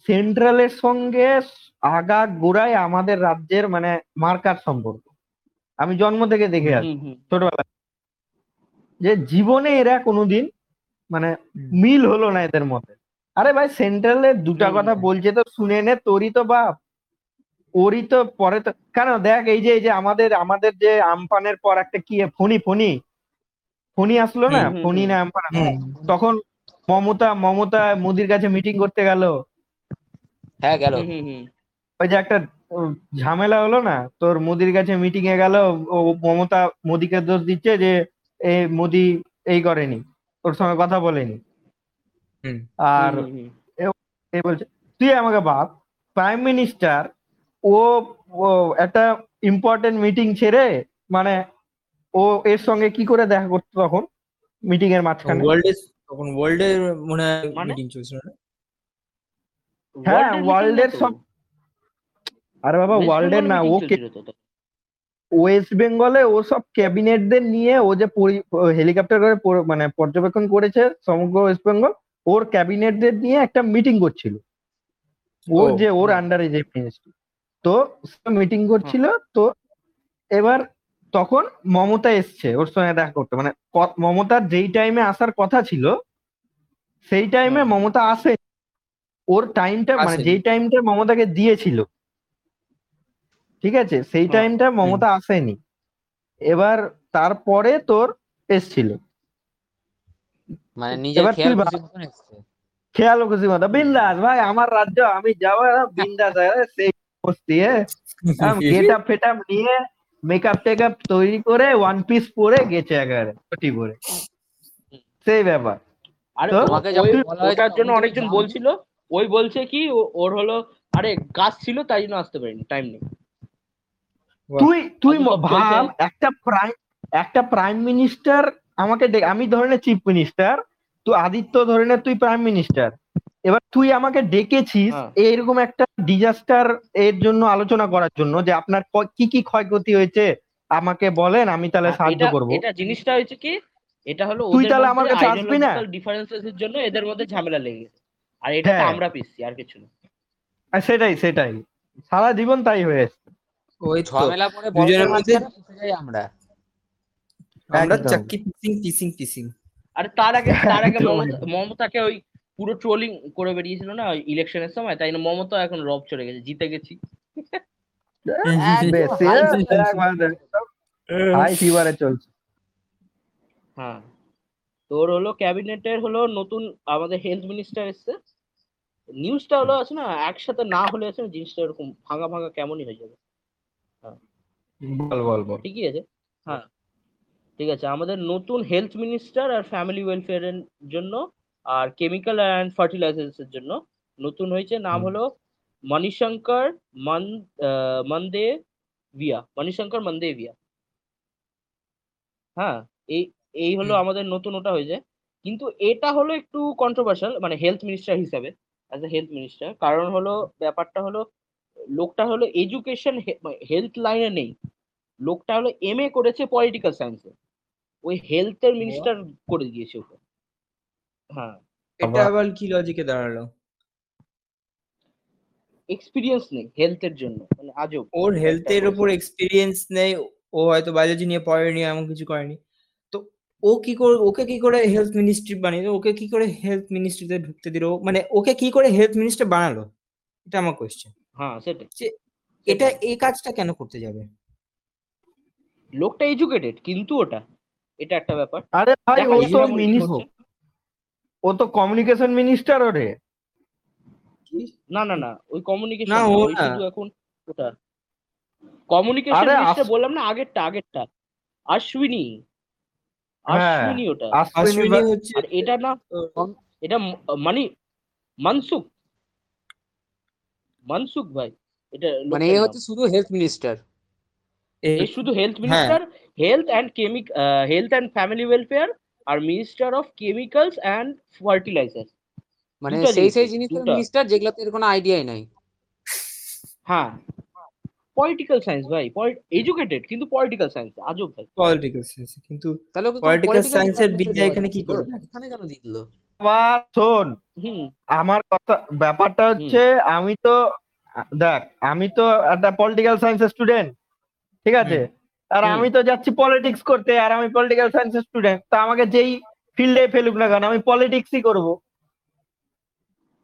সেন্ট্রালের সঙ্গে আগা গোড়ায় আমাদের রাজ্যের মানে মার্কার সম্পর্ক। আমি জন্ম থেকে দেখে আসি। ছোটবেলা যে জীবনে এরা কোনোদিন মানে মিল হলো না এদের মতে আরে ভাই সেন্ট্রালে দুটা কথা বলছে তো শুনে নে তোরই তো বাপ। ওরই তো পরে তো কেন দেখ এই যে এই যে আমাদের আমাদের যে আমপানের পর একটা কি ফণি ফণি? ফণি আসলো না? হুম। না আমপান তখন মমতা মমতা মোদির কাছে মিটিং করতে গেল। হ্যাঁ গেল। ওই যে একটা ঝামেলা হলো না? তোর মোদির কাছে মিটিং এ গেল ও মমতা মোদিকে দোষ দিচ্ছে যে এ মোদি এই করেনি ওর সঙ্গে কথা বলেনি। আর। এ বলছে তুই আমাকে ভাব প্রাইম মিনিস্টার ও ও একটা ইম্পর্টেন্ট মিটিং ছেড়ে মানে ও এর সঙ্গে কি করে দেখা করতো তখন? মিটিং এর মাঝখানে। ওয়ার্ল্ডে তখন ওয়ার্ল্ডের মনে? মিটিং চলছিল না? হ্যাঁ, তো। সব- আরে বাবা ওয়ার্ল্ডের না meeting ও চলছিল তো। তখন। ওয়েস্ট বেঙ্গলে ও সব ক্যাবিনেটদের নিয়ে ও যে হেলিকপ্টার করে মানে পর্যবেক্ষণ করেছে সমগ্র ওয়েস্ট বেঙ্গল ওর ক্যাবিনেটদের নিয়ে একটা মিটিং করছিল। ও, যে ওর আন্ডারে যে মিনিস্ট্রি তো মিটিং করছিল তো এবার তখন মমতা এসছে ওর সঙ্গে দেখা করতে। মানে মমতার যেই টাইমে আসার কথা ছিল সেই টাইমে মমতা আসে। ওর টাইমটা মানে। যেই টাইমটা মমতাকে দিয়েছিল ঠিক আছে? সেই। টাইমটা মমতা আসেনি। এবার তারপরে তোর এসছিল। মানে খেয়াল খুশি মতো বিন্দাস ভাই আমার রাজ্য আমি যাব বিন্দাস সেই বসতি গেট আপ ফেট আপ নিয়ে মেকআপ টেকআপ তৈরি করে ওয়ান পিস পরে গেছে একেবারে ছুটি পরে। সেই ব্যাপার। আরে? তোমাকে যখন বলা জন্য অনেকজন বলছিল ওই বলছে কি ওর হলো আরে কাজ ছিল তাই জন্য আসতে পারিনি টাইম নেই। তুই তুই ভাব একটা প্রাইম একটা প্রাইম মিনিস্টার আমাকে আমি ধরে নে চিফ মিনিস্টার তুই আদিত্য ধরে নে তুই প্রাইম মিনিস্টার এবার তুই আমাকে ডেকেছিস হ্যাঁ। এরকম একটা ডিজাস্টার এর জন্য আলোচনা করার জন্য যে আপনার কি কি ক্ষয়ক্ষতি হয়েছে আমাকে বলেন আমি তাহলে সাহায্য এটা- করব। এটা জিনিসটা হয়েছে কি এটা হলো তুই তাহলে আমার কাছে আসবি না? ডিফারেন্সেস এর জন্য এদের মধ্যে ঝামেলা লেগে গেছে। আর এটা হ্যাঁ। আমরা পিসছি আর কিছু না। আর সেটাই সেটাই। সারা জীবন তাই হয়েছে ওই ঝামেলা পরে দুজনের মধ্যে- যাই আমরা। আমরা। চাক্কি পিসিং পিসিং পিসিং। আর তার আগে তার আগে মমতা মমতাকে ওই পুরো ট্রোলিং করে বেরিয়েছিল না ওই ইলেকশনের সময়? তাই না মমতা এখন রব চলে গেছে জিতে গেছি। হাই ফিভারে চলছে। হ্যাঁ। তোর হলো ক্যাবিনেটের হলো নতুন আমাদের হেলথ মিনিস্টার এসছে। নিউজটা হলো আছে না একসাথে না হলে আছে না জিনিসটা এরকম ভাঙা ভাঙা কেমনই হয়ে যাবে। বল বল বল। ঠিকই আছে। হ্যাঁ। ঠিক আছে আমাদের নতুন হেলথ মিনিস্টার আর ফ্যামিলি ওয়েলফেয়ারের জন্য আর কেমিক্যাল অ্যান্ড ফার্টিলাইজার্স এর জন্য নতুন হয়েছে নাম হলো মণিশঙ্কর মন মন্দে ভিয়া মণিশঙ্কর মন্দে ভিয়া হ্যাঁ এই এই হলো আমাদের নতুন ওটা হয়েছে। কিন্তু এটা হলো একটু কন্ট্রোভার্সাল মানে হেলথ মিনিস্টার হিসাবে। অ্যাজ এ হেলথ মিনিস্টার কারণ হলো ব্যাপারটা হলো লোকটা হলো এডুকেশন হেলথ লাইনে নেই। লোকটা হলো এম এ করেছে পলিটিক্যাল সায়েন্সে ওই হেলথের মিনিস্টার করে দিয়েছে ওকে। হ্যাঁ। এটা আবার কি লজিকে দাঁড়াল? এক্সপিরিয়েন্স নেই হেলথের জন্য মানে আজব। ওর হেলথের। উপর এক্সপিরিয়েন্স নেই ও হয়তো বায়োলজি নিয়ে পড়েনি এমন কিছু করেনি। ও কি করে ওকে কি করে হেলথ মিনিস্ট্রি বানিয়ে ওকে কি করে হেলথ মিনিস্ট্রিতে ঢুকতে দিল? মানে ওকে কি করে হেলথ মিনিস্টার বানালো? এটা আমার কোয়েশ্চেন হ্যাঁ সেটাই। এটা এই কাজটা কেন করতে যাবে? লোকটা এডুকেটেড কিন্তু ওটা এটা একটা ব্যাপার। আরে ভাই ও তো মিনিস্টার ও তো কমিউনিকেশন মিনিস্টার ওরে। না না না ওই কমিউনিকেশন না, ও শুধু এখন ওটা। কমিউনিকেশন মিনিস্টার বললাম না আগেরটা আগেরটা। অশ্বিনী হ্যাঁ, অশ্বিনী ওটা। অশ্বিনী অশ্বিনী হচ্ছে আর এটা না এটা মানে মনসুখ। মনসুখ ভাই এটা মানে এ হচ্ছে শুধু হেলথ মিনিস্টার এ- এ শুধু health minister health and chemic health and family welfare R minister of chemicals and fertiliser মানে সেই সেই জিনিসের মিনিস্টার যেগুলোতে এর কোনো আইডিয়াই নাই। হ্যাঁ। পলিটিক্যাল সায়েন্স ভাই এডুকেটেড কিন্তু পলিটিক্যাল সায়েন্স আজব ভাই। পলিটিক্যাল সায়েন্স কিন্তু এর department বিদ্যা এখানে কি। করবে? এখানে কেন দিয়ে দিল? আবার শোন আমার কথা ব্যাপারটা হচ্ছে আমি তো দেখ আমি তো একটা পলিটিক্যাল সায়েন্সের স্টুডেন্ট ঠিক আছে? আর আমি তো যাচ্ছি পলিটিক্স করতে আর আমি পলিটিক্যাল সায়েন্সের স্টুডেন্ট তো আমাকে যেই ফিল্ডে ফেলুক না কেন আমি পলিটিক্সই করব।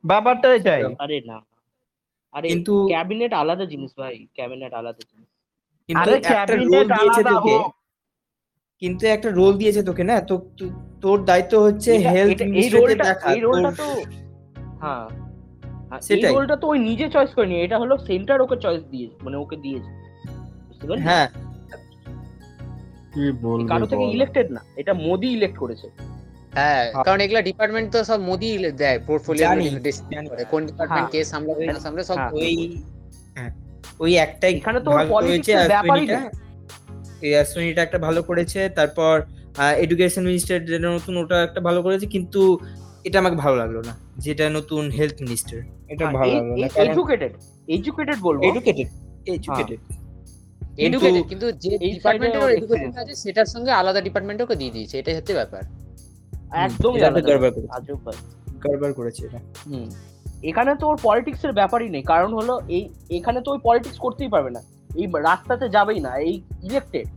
ব্যাপারটা এটাই। আরে না আরে কিন্তু ক্যাবিনেট আলাদা জিনিস ভাই ক্যাবিনেট আলাদা জিনিস। কিন্তু একটা রোল দিয়েছে তোকে কিন্তু একটা রোল দিয়েছে তোকে না? তো তোর দায়িত্ব হচ্ছে হেলথ এটা- এই রোলটা দেখা এই রোলটা তো হ্যাঁ। হ্যাঁ, এই সেটাই। রোলটা তো ওই নিজে চয়েস করেনি এটা হলো সেন্টার ওকে চয়েস দিয়েছে মানে ওকে দিয়েছে। হ্যাঁ। কি বলব কারও থেকে ইলেক্টেড না এটা মোদি ইলেক্ট করেছে। হ্যাঁ কারণ এগুলা ডিপার্টমেন্ট তো সব মোদি দেয় পোর্টফোলিও কোন ডিপার্টমেন্ট হ্যাঁ। কে সামলাবে না সামলাবে সব হ্যাঁ। ওই হ্যাঁ, ওই একটাই এখানে তো ব্যাপারই অশ্বিনীটা এই একটা ভালো করেছে তারপর এডুকেশন মিনিস্টার যেটা নতুন ওটা একটা ভালো করেছে কিন্তু এটা আমাকে ভালো লাগল না যেটা নতুন হেলথ মিনিস্টার এটা হ্যাঁ, ভালো লাগল না এডুকেটেড এডুকেটেড বলব। এডুকেটেড এডুকেটেড এডুকেটেড কিন্তু যে এ এডুকেশন আছে সেটার সঙ্গে আলাদা ডিপার্টমেন্টে ওকে দিয়ে দিয়েছে এটাই হচ্ছে ব্যাপার। একদমই গড়বড় করেছে। এটা। এখানে তো ওর পলিটিক্স এর ব্যাপারই নেই কারণ হলো এই এখানে তো ওই পলিটিক্স করতেই পারবে না। এই রাস্তাতে যাবেই না এই ইলেক্টেড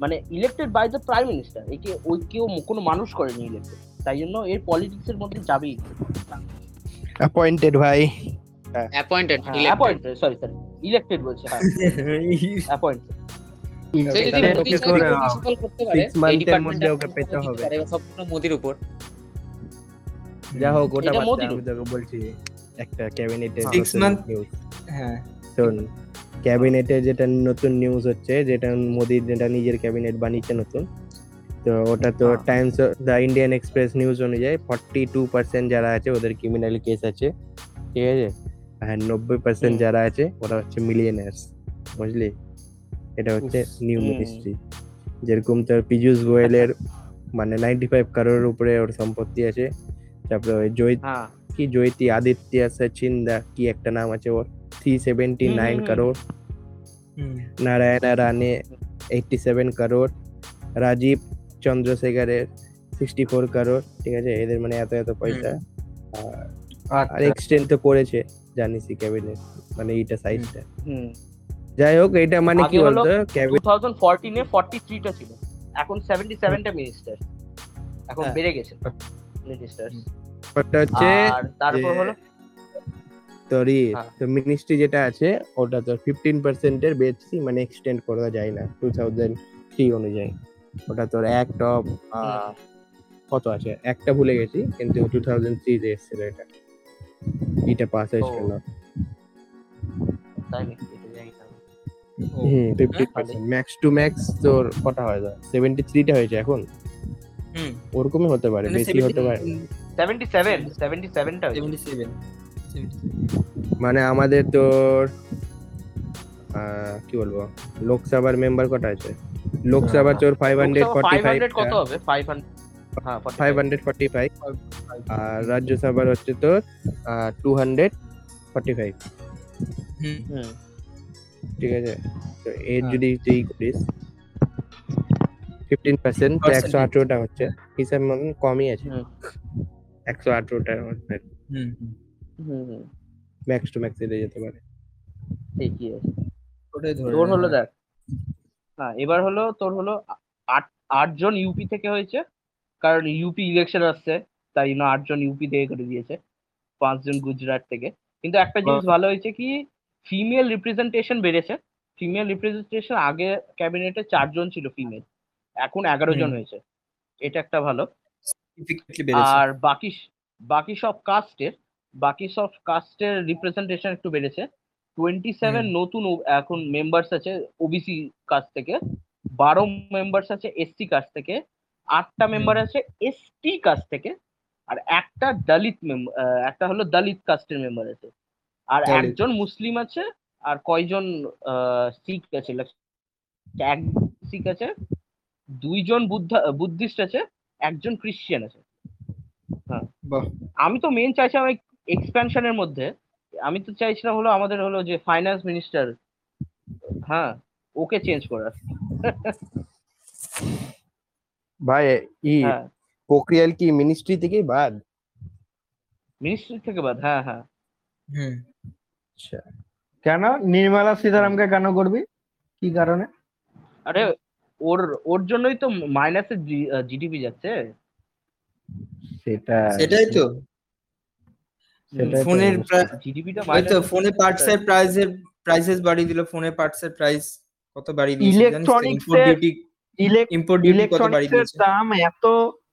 মানে elected by the prime minister একে ওই কেউ কোনো মানুষ করেনি ইলেক্টেড তাই জন্য এর পলিটিক্স এর মধ্যে যাবেই। অ্যাপয়েন্টেড ভাই। Appointed appointed sorry sorry elected বলছে হ্যাঁ। অ্যাপয়েন্টেড মোদির উপর। যা হোক ওটা বলছি একটা ক্যাবিনেটে হ্যাঁ। শোন ক্যাবিনেটে যেটা নতুন নিউজ হচ্ছে যেটা মোদি যেটা নিজের ক্যাবিনেট বানিয়েছে নতুন তো ওটা তো। Times the Indian Express news অনুযায়ী ফর্টি টু পার্সেন্ট যারা আছে ওদের ক্রিমিনাল কেস আছে। ঠিক আছে? আর নব্বই পার্সেন্ট যারা আছে ওরা হচ্ছে মিলিয়নার্স বুঝলি? এটা হচ্ছে নিউ। মিনিস্ট্রি যেরকম তোর পীযূষ গোয়েলের মানে নাইনটি ফাইভ কারোর উপরে ওর সম্পত্তি আছে। তারপরে ওই জয় হ্যাঁ। কি জয়তি আদিত্য সচিন দা কি একটা নাম আছে ওর? থ্রি সেভেন্টি নাইন কারোর। নারায়ণা রানে এইটটি সেভেন কারোর রাজীব চন্দ্রশেখরের সিক্সটি ফোর কারোর ঠিক আছে? এদের মানে এত এত পয়সা। আর আচ্ছা। এক্সটেন্ড তো করেছে জানিসই ক্যাবিনেট মানে এইটা সাইজটা হুম। যাই হোক এটা মানে কি বলতো? টু ক্যাবিনেট থাউজেন্ড ফোরটিনে ফর্টি থ্রিটা ছিল। এখন সেভেন্টি সেভেনটা মিনিস্টার এখন হ্যাঁ। বেড়ে গেছে মিনিস্টার হচ্ছে তারপর হলো? তোর হ্যাঁ। তো মিনিস্ট্রি যেটা আছে ওটা তোর ফিফটিন পার্সেন্টের বেশি মানে এক্সটেন্ড করা যায় না টু থাউজেন্ড থ্রি অনুযায়ী। ওটা তোর অ্যাক্ট অফ কত আছে? একটা ভুলে গেছি কিন্তু টু থাউজেন্ড থ্রিতে এসেছিল এটা। এটা পাস হয়েছিল। তাই নাকি? হুম হ্যাঁ, পার্সেন্ট ম্যাক্স টু ম্যাক্স তোর কটা হয় সেভেন্টি থ্রিটা হয়েছে এখন? হুম। ওরকমই হতে পারে মানে বেশি হতে পারে। 77 77 টা 77 মানে আমাদের তোর আহ, কি বলব? লোকসভার মেম্বার কটা আছে? লোকসভা তোর ফাইভ হান্ড্রেড ফর্টি ফাইভ 500 কত হবে? 500 হ্যাঁ 45 ফাইভ হান্ড্রেড ফর্টি ফাইভ আর রাজ্যসভার হচ্ছে তোর two hundred forty five hmm. ঠিক আছে? তো এর হ্যাঁ। যদি তুই করিস ফিফটিন পার্সেন্ট একশো। আঠেরোটা হচ্ছে। হিসাব মতন কমই আছে। একশো আঠেরোটার মধ্যে ম্যাক্স টু ম্যাক্স এড়ে যেতে পারে। ঠিকই আছে। ওটাই ধরে তোর হলো। দেখ হ্যাঁ এবার হলো তোর হলো আট আটজন ইউপি থেকে হয়েছে। কারণ ইউপি ইলেকশন আসছে তাই জন্য আটজন ইউপি থেকে করে দিয়েছে। পাঁচজন গুজরাট থেকে। কিন্তু একটা জিনিস ভালো হয়েছে কি ফিমেল রিপ্রেজেন্টেশন বেড়েছে। ফিমেল রিপ্রেজেন্টেশন আগে ক্যাবিনেটে চারজন ছিল ফিমেল এখন এগারো জন হয়েছে। এটা একটা ভালো। আর বাকি বাকি সব কাস্টের বাকি সব কাস্টের রিপ্রেজেন্টেশন একটু বেড়েছে। টোয়েন্টি সেভেন নতুন এখন মেম্বার্স আছে ওবিসি কাস্ট থেকে। বারো মেম্বার্স আছে এসসি কাস্ট থেকে। আটটা মেম্বার আছে এসটি কাস্ট থেকে। আর একটা দলিত মেম্বার একটা হলো দলিত কাস্টের মেম্বার আছে। আর একজন মুসলিম আছে আর কয়জন শিখ আছে? এক শিখ আছে দুইজন বুদ্ধা বুদ্ধিস্ট আছে একজন ক্রিশ্চিয়ান আছে। হ্যাঁ। আমি তো মেন চাইছিলাম এক্সপ্যানশনের মধ্যে। আমি তো চাইছিলাম হলো আমাদের হলো যে ফাইন্যান্স মিনিস্টার হ্যাঁ ওকে চেঞ্জ করার। ভাই ই হ্যাঁ। পোখরিয়াল কি মিনিস্ট্রি থেকেই বাদ? মিনিস্ট্রি থেকে বাদ হ্যাঁ হ্যাঁ। হুম। আচ্ছা। কেন? নির্মলা সীতারামকে কেন করবি? কি কারণে? আরে ওর ওর জন্যই তো মাইনাসে জিডিপি যাচ্ছে। সেটা সেটাই তো। ফোনের জিডিপিটা ওই তো ফোনে পার্টস এর প্রাইসের প্রাইসেস বাড়িয়ে দিল ফোনে পার্টস এর প্রাইস কত বাড়িয়ে দিয়েছে Electronics ইম্পোর্ট এর- ডিউটি ইলেক- ইম্পোর্ট ডিউটি কত বাড়িয়ে ইলেকট্রনিক্স এর দিয়েছে? দাম এত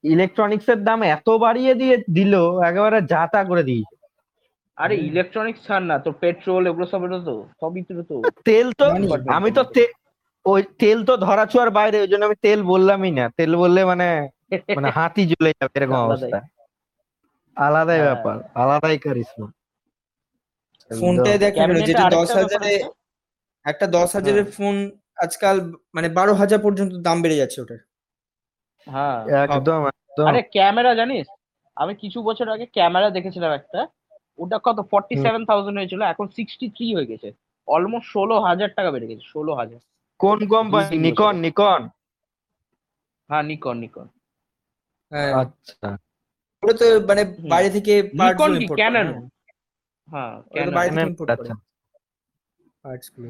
ইলেকট্রনিক্স এর দাম এত বাড়িয়ে দিয়ে দিল একেবারে যাতা করে দিয়েছে। আরে ইলেকট্রনিক্স ছাড় না তোর পেট্রোল এগুলো সব এটা তো সবই তো তো। তেল তো আমি তো ওই তেল তো ধরা ছোঁয়ার বাইরে ওই জন্য আমি তেল বললামই না। তেল বললে মানে মানে হাতি জ্বলে যাবে এরকম অবস্থা। আলাদাই হ্যাঁ। ব্যাপার আলাদাই কারিশমা দেখেন ক্যাবিনেটে যেটা দশ হাজারে একটা দশ হাজারের ফোন আজকাল মানে বারো হাজার পর্যন্ত দাম বেড়ে যাচ্ছে ওটার। হ্যাঁ। একদম একদম। আরে ক্যামেরা জানিস? আমি কিছু বছর আগে ক্যামেরা দেখেছিলাম একটা। ওটা কত? ফর্টি সেভেন থাউজেন্ড হয়েছিল এখন সিক্সটি থ্রি হয়ে গেছে। অলমোস্ট ষোলো হাজার টাকা বেড়ে গেছে ষোলো হাজার। কোন কোম্পানি নিকন নিকন হ্যাঁ নিকন নিকন হ্যাঁ আচ্ছা। ওটা তো মানে বাইরে থেকে নিকন কি? ক্যানন হ্যাঁ। হ্যাঁ। বাইরে থেকে আচ্ছা।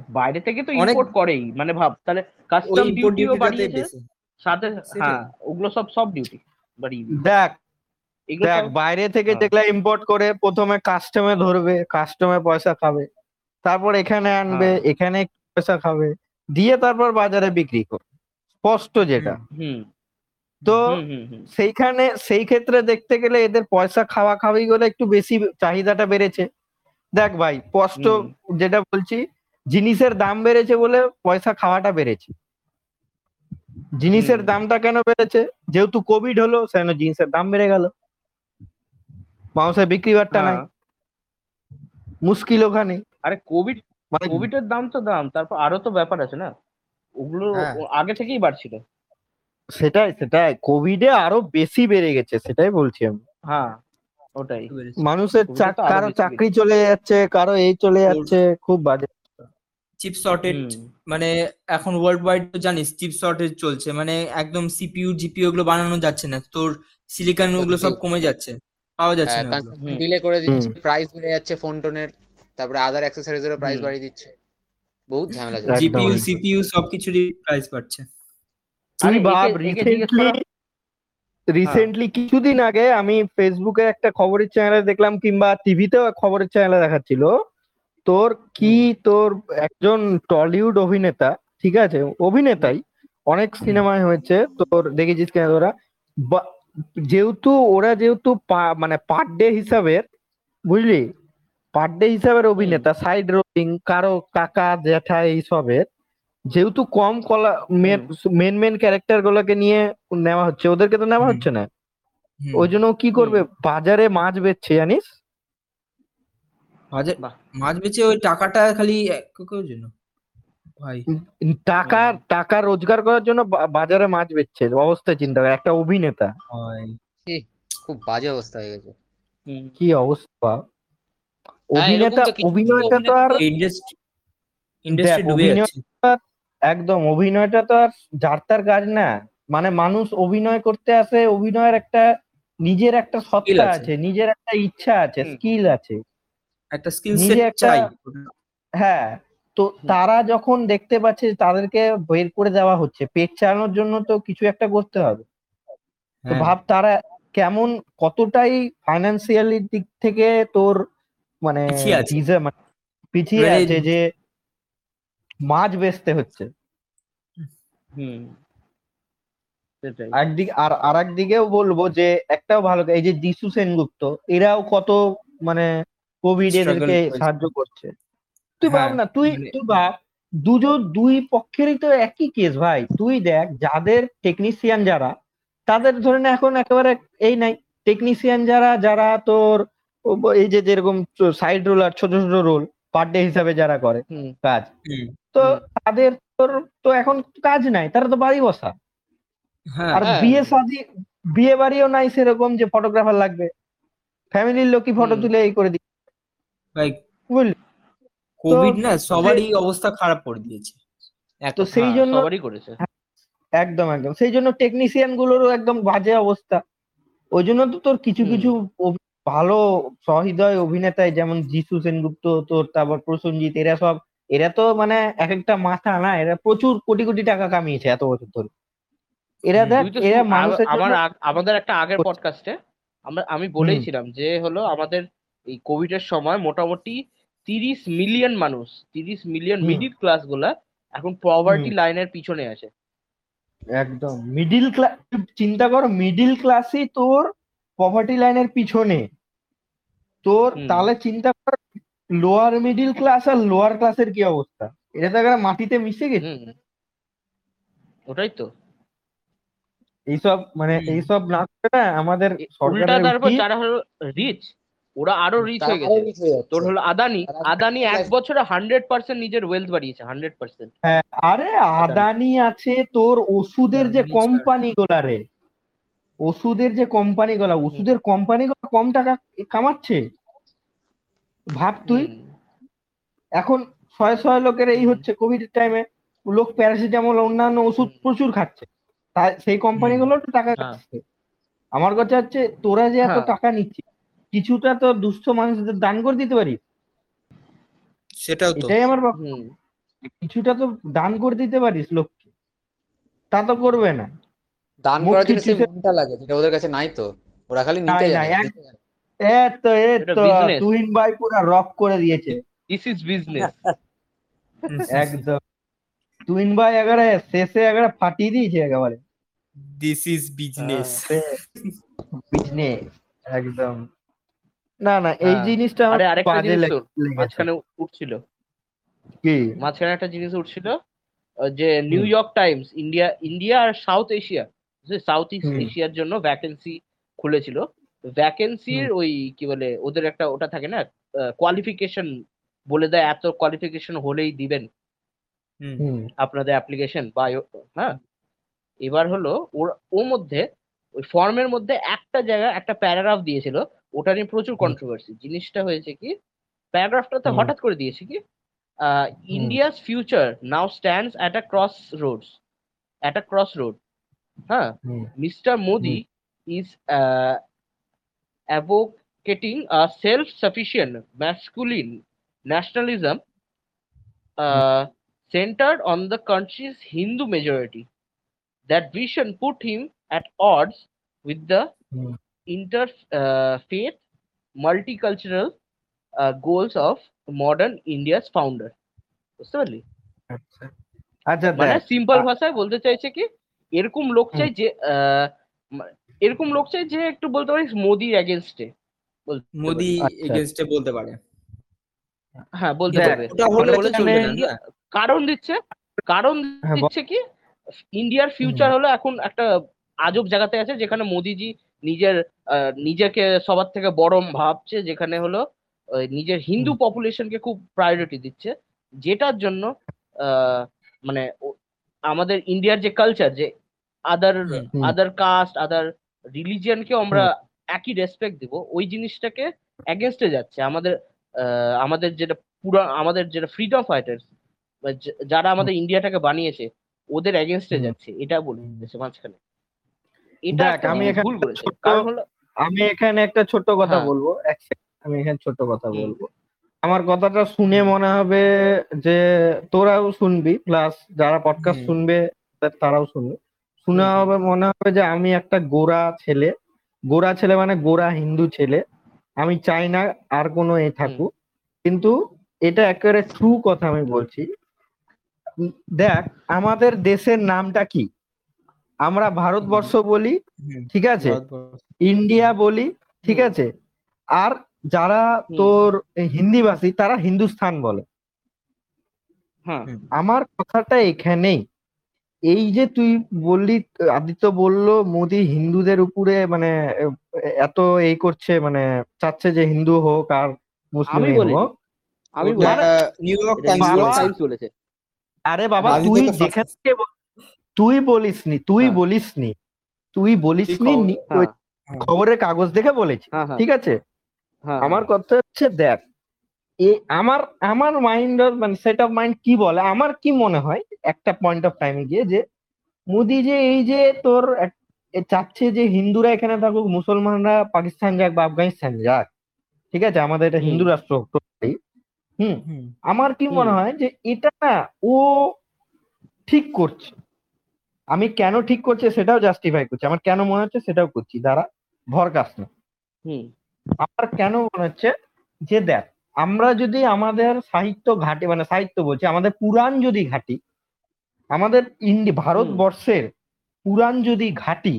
বাইরে থেকে তো ইম্পোর্ট করেই মানে ভাব তাহলে কাস্টম ডিউটিও বাড়িয়েছে সাথে হ্যাঁ ওগুলো সব সব ডিউটি বাড়িয়ে দেখ দেখ বাইরে থেকে হ্যাঁ। যেগুলা ইম্পোর্ট করে প্রথমে কাস্টমে ধরবে কাস্টমে পয়সা খাবে। তারপর এখানে আনবে হ্যাঁ। এখানে পয়সা খাবে। দিয়ে তারপর বাজারে বিক্রি করবে। স্পষ্ট যেটা। হুম তো সেইখানে সেই ক্ষেত্রে দেখতে গেলে এদের পয়সা খাওয়া খাওয়াই গুলো একটু বেশি চাহিদাটা বেড়েছে। দেখ ভাই স্পষ্ট যেটা বলছি জিনিসের দাম বেড়েছে বলে পয়সা খাওয়াটা বেড়েছে। জিনিসের দামটা কেন বেড়েছে? যেহেতু কোভিড হলো সেন জিনিসের দাম বেড়ে গেল। মানুষের বিক্রি বাট্টা নাই। হ্যাঁ। মুশকিল ওখানে। আরে কোভিড মানে কোভিড এর দাম তো দাম তারপর আরও তো ব্যাপার আছে না? ওগুলো হ্যাঁ। আগে থেকেই বাড়ছিল। সেটাই সেটাই। কোভিডে আরও বেশি বেড়ে গেছে সেটাই বলছি আমি। হ্যাঁ ওটাই। মানুষের কারও চাকরি চলে যাচ্ছে কারও এই চলে যাচ্ছে খুব বাজে। চিপ শর্টেজ মানে এখন ওয়ার্ল্ড ওয়াইড তো জানিস চিপ শর্টেজ চলছে। মানে একদম সিপিইউ জিপিইউ ওগুলো বানানো যাচ্ছে না। তোর সিলিকন ওগুলো সব কমে যাচ্ছে। পাওয়া যাচ্ছে না ডিলে করে দিচ্ছে প্রাইস বেড়ে যাচ্ছে ফোন টোনের তারপরে আদার অ্যাক্সেসরিজ এরও প্রাইস বাড়িয়ে দিচ্ছে। বহুত ঝামেলা চলছে। জিপিইউ সিপিইউ সবকিছুরই প্রাইস বাড়ছে। একে জিজ্ঞেস রিসেন্টলি রিসেন্টলি কিছুদিন আগে আমি ফেসবুকে একটা খবরের চ্যানেলে দেখলাম কিংবা টিভিতেও খবরের চ্যানেলে দেখাচ্ছিল। তোর কি তোর একজন টলিউড অভিনেতা ঠিক আছে? অভিনেতাই অনেক সিনেমায় হয়েছে তোর দেখেছিস কেন তোরা? বা- যেহেতু ওরা যেহেতু পা- মানে পার ডে হিসাবে বুঝলি? পার ডে হিসাবের অভিনেতা সাইড রোলিং কারও কাকা জ্যাঠা এইসবের যেহেতু কম কলা মেন মেন ক্যারেক্টার গুলোকে নিয়ে নেওয়া হচ্ছে ওদেরকে তো নেওয়া হচ্ছে না? ওই জন্য কি করবে? বাজারে মাছ বেচছে জানিস? মাছ বেচে ওই টাকাটা খালি জন্য ভাই। টাকা টাকা রোজগার করার জন্য বাজারে মাছ বেচছে অবস্থা চিন্তা কর একটা অভিনেতা। খুব বাজে অবস্থা হয়ে গেছে। কি অবস্থা? অভিনেতা তো অভিনয়টা তো আর ইন্ডাস্ট্রি ইন্ডাস্ট্রি ডুবে যাচ্ছে। একদম অভিনয়টা তো আর যার তার কাজ না। মানে মানুষ অভিনয় করতে আসে অভিনয়ের একটা নিজের একটা সত্তা আছে। নিজের একটা ইচ্ছা আছে স্কিল আছে। একটা স্কিল নিজে সেট একটা- চাই। হ্যাঁ তো তারা যখন দেখতে পাচ্ছে তাদেরকে বের করে দেওয়া হচ্ছে পেট চালানোর জন্য তো কিছু একটা করতে হবে। তো হ্যাঁ। ভাব তারা কেমন কতটাই ফাইন্যান্সিয়ালি দিক থেকে তোর মানে পিছিয়ে আছে। মানে মানে- যে মাছ বেচতে হচ্ছে। একদিক আর আর একদিকেও বলব যে একটাও ভালো এই যে দিশু সেনগুপ্ত এরাও কত মানে কোভিড এদেরকে সাহায্য করছে। তুই ভাব হ্যাঁ, না তুই তুই ভাব দুজন দুই পক্ষেরই তো একই কেস ভাই। তুই দেখ যাদের টেকনিশিয়ান যারা তাদের ধরে নে এখন একেবারে এই নাই। টেকনিশিয়ান যারা যারা তোর এই যে যেরকম সাইড রোল আর ছোট ছোট রোল পার ডে হিসাবে যারা করে হুম। কাজ হুম, তো তাদের তোর তো এখন কাজ নাই তারা তো বাড়ি বসা হ্যাঁ। আর হ্যাঁ। বিয়ে শাদি বিয়ে বাড়িও নাই সেরকম যে ফটোগ্রাফার লাগবে। ফ্যামিলির লোকই ফটো তুলে এই করে দিচ্ছে। বুঝলি? কোভিড না সবারই অবস্থা খারাপ করে দিয়েছে। এক তো সেই হ্যাঁ, জন্য সবারই করেছে। একদম একদম। সেই জন্য টেকনিশিয়ান গুলোরও একদম বাজে অবস্থা। ওই জন্য তো তোর কিছু কিছু ভালো সহৃদয় অভিনেতায় যেমন যিশু সেনগুপ্ত তোর তারপর প্রসেনজিৎ এরা সব এরা তো মানে এক একটা মাথা না এরা প্রচুর কোটি কোটি টাকা কামিয়েছে এত বছর ধরে। এরা দেখ এরা মানুষের আমার আমাদের একটা আগের পডকাস্টে আমরা আমি বলেইছিলাম যে হলো আমাদের এই কোভিড এর সময় মোটামুটি তিরিশ মিলিয়ন মানুষ তিরিশ মিলিয়ন মিডিল ক্লাসগুলা এখন পভার্টি লাইনের পিছনে আছে। একদম। মিডিল ক্লাস চিন্তা কর মিডিল ক্লাসই তোর পভার্টি লাইনের পিছনে। তোর তাহলে চিন্তা কর লোয়ার মিডিল ক্লাস আর লোয়ার ক্লাসের কি অবস্থা? এটা তো একটা মাটিতে মিশে গেছে। ওটাই তো। এইসব মানে এইসব না করে না আমাদের সরকারের তারপর যারা হলো রিচ ওরা আরও রিচ হয়ে গেছে। তোর হলো আদানি। আদানি এক বছরে হান্ড্রেড পার্সেন্ট নিজের ওয়েলথ বাড়িয়েছে হান্ড্রেড পার্সেন্ট হ্যাঁ, আরে আদানি। আছে তোর ওষুধের যে কোম্পানি গুলা রে ওষুধের যে কোম্পানি গুলা ওষুধের কোম্পানি গুলো কম টাকা কামাচ্ছে। ভাব তুই। এখন ছয় ছয় লোকের এই হচ্ছে কোভিড টাইমে লোক প্যারাসিটামল অন্যান্য ওষুধ প্রচুর খাচ্ছে। তাই সেই কোম্পানি গুলো তো টাকা হ্যাঁ। খাচ্ছে। আমার কথা হচ্ছে তোরা যে এত হ্যাঁ। টাকা নিচ্ছিস কিছুটা তো দুস্থ মানুষদের দান করে দিতে পারিস সেটাও তো। এটাই আমার কিছুটা তো দান করে দিতে পারিস লোককে। তা তো করবে না। দান করার জন্য সেই মনটা লাগে যেটা ওদের কাছে নাই তো। ওরা খালি নিতে না। এ তো এ তো business. তুহিন ভাই পুরো রক করে দিয়েছে। দিস ইজ বিজনেস একদম। তুহিন ভাই একেবারে শেষে একেবারে ফাটিয়ে দিয়েছে একেবারে। দিস ইজ বিজনেস বিজনেস একদম। না না এই হ্যাঁ। জিনিসটা আমার আরে আরেকটা বাজে জিনিস মাঝখানে উঠছিল। কি? মাঝখানে একটা জিনিস উঠছিল যে New York Times India India আর সাউথ এশিয়া সাউথ ইস্ট এশিয়ার জন্য ভ্যাকেন্সি খুলেছিল। ভ্যাকেন্সির ওই কি বলে ওদের একটা ওটা থাকে না কোয়ালিফিকেশন বলে দেয় এত কোয়ালিফিকেশন হলেই দিবেন। হুম। হুম। আপনাদের অ্যাপ্লিকেশন বায়ো হ্যাঁ? এবার হলো ওর ওর মধ্যে ওই ফর্মের মধ্যে একটা জায়গায় একটা প্যারাগ্রাফ দিয়েছিল ওটা নিয়ে প্রচুর কন্ট্রোভার্সি জিনিসটা হয়েছে কি প্যারাগ্রাফটাতে হঠাৎ করে দিয়েছে কি India's future now stands at a cross roads at a cross road হ্যাঁ? Mister Modi is advocating a self sufficient masculine nationalism centred on the country's Hindu majority that vision put him at odds with the interfaith multicultural uh, goals of modern India's founder. বুঝতে পারলি? আচ্ছা। আচ্ছা মানে simple ভাষায় বলতে চাইছে কি এরকম লোক চাই যে আহ, এরকম লোক চাই যে একটু বলতে পারিস মোদির এগেনস্টে মোদি। এগেনস্টে বলতে পারে। হ্যাঁ বলতে হলে মানে? কারণ দিচ্ছে কারণ হ্যাঁ, দিচ্ছে কি ইন্ডিয়ার ফিউচার হলো এখন একটা আজব জায়গাতে আছে যেখানে মোদিজি নিজের আহ, নিজেকে সবার থেকে বড় ভাবছে যেখানে হলো নিজের হিন্দু পপুলেশনকে খুব প্রায়োরিটি দিচ্ছে। যেটার জন্য আহ, মানে আমাদের ইন্ডিয়ার যে কালচার যে আদার। আদার কাস্ট আদার রিলিজিয়নকে আমরা একই রেসপেক্ট দিব ওই জিনিসটাকে এগেনস্টে যাচ্ছে। আমাদের আহ, আমাদের যেটা পুরা আমাদের যেটা ফ্রিডম ফাইটার্স যারা আমাদের ইন্ডিয়াটাকে বানিয়েছে ওদের এগেনস্টে যাচ্ছে। এটা বলেছে মাঝখানে। এটা আমি এখানে ভুল করেছে। কারণ হলো আমি এখানে একটা ছোট্ট কথা হ্যাঁ। বলব আমি এখানে ছোট্ট কথা বলব। আমার কথাটা শুনে মনে হবে যে তোরাও শুনবি প্লাস যারা পডকাস্ট শুনবে তারাও শুনবে। শুনে হবে মনে হবে যে আমি একটা গোরা ছেলে। গোরা ছেলে মানে গোরা হিন্দু ছেলে। আমি চাই না আর কোনো এ থাকুক। কিন্তু এটা একেবারে ট্রু কথা আমি বলছি। দেখ আমাদের দেশের নামটা কি? আমরা ভারতবর্ষ বলি ঠিক আছে? ইন্ডিয়া বলি ঠিক আছে? আর যারা। তোর হিন্দিভাষী তারা হিন্দুস্থান বলে। হ্যাঁ। আমার কথাটা এখানেই। এই যে তুই বললি আদিত্য বলল মোদি হিন্দুদের উপরে মানে এত এই করছে মানে চাচ্ছে যে হিন্দু হোক আর মুসলিম হোক। আমি নিউ ইয়র্ক এটা টাইমস নিউ ইয়র্ক বাবা- টাইমস বলেছে আরে বাবা তুই যেখান থেকে বল- তুই বলিসনি তুই হ্যাঁ। বলিসনি তুই বলিসনি হ্যাঁ। খবরের কাগজ দেখে বলেছি হ্যাঁ ঠিক আছে? আমার কথা হচ্ছে দেখ এ আমার আমার মাইন্ড মানে সেট অফ মাইন্ড কি বলে আমার কি মনে হয় একটা পয়েন্ট অফ টাইমে গিয়ে যে মোদি যে এই যে তোর চাচ্ছে যে হিন্দুরা এখানে থাকুক মুসলমানরা পাকিস্তান যাক বা আফগানিস্তান যাক ঠিক আছে? আমাদের এটা হিন্দু রাষ্ট্র হুম? আমার কি মনে হয় যে এটা না ও ঠিক করছে। আমি কেন ঠিক করছে সেটাও জাস্টিফাই করছি। আমার কেন মনে হচ্ছে সেটাও করছি। দ্বারা ভরকাস না আমার কেন মনে হচ্ছে যে দেখ আমরা যদি আমাদের সাহিত্য ঘাটি মানে সাহিত্য বলছি আমাদের পুরাণ যদি ঘাটি আমাদের ইন্ডি ভারতবর্ষের পুরাণ যদি ঘাটি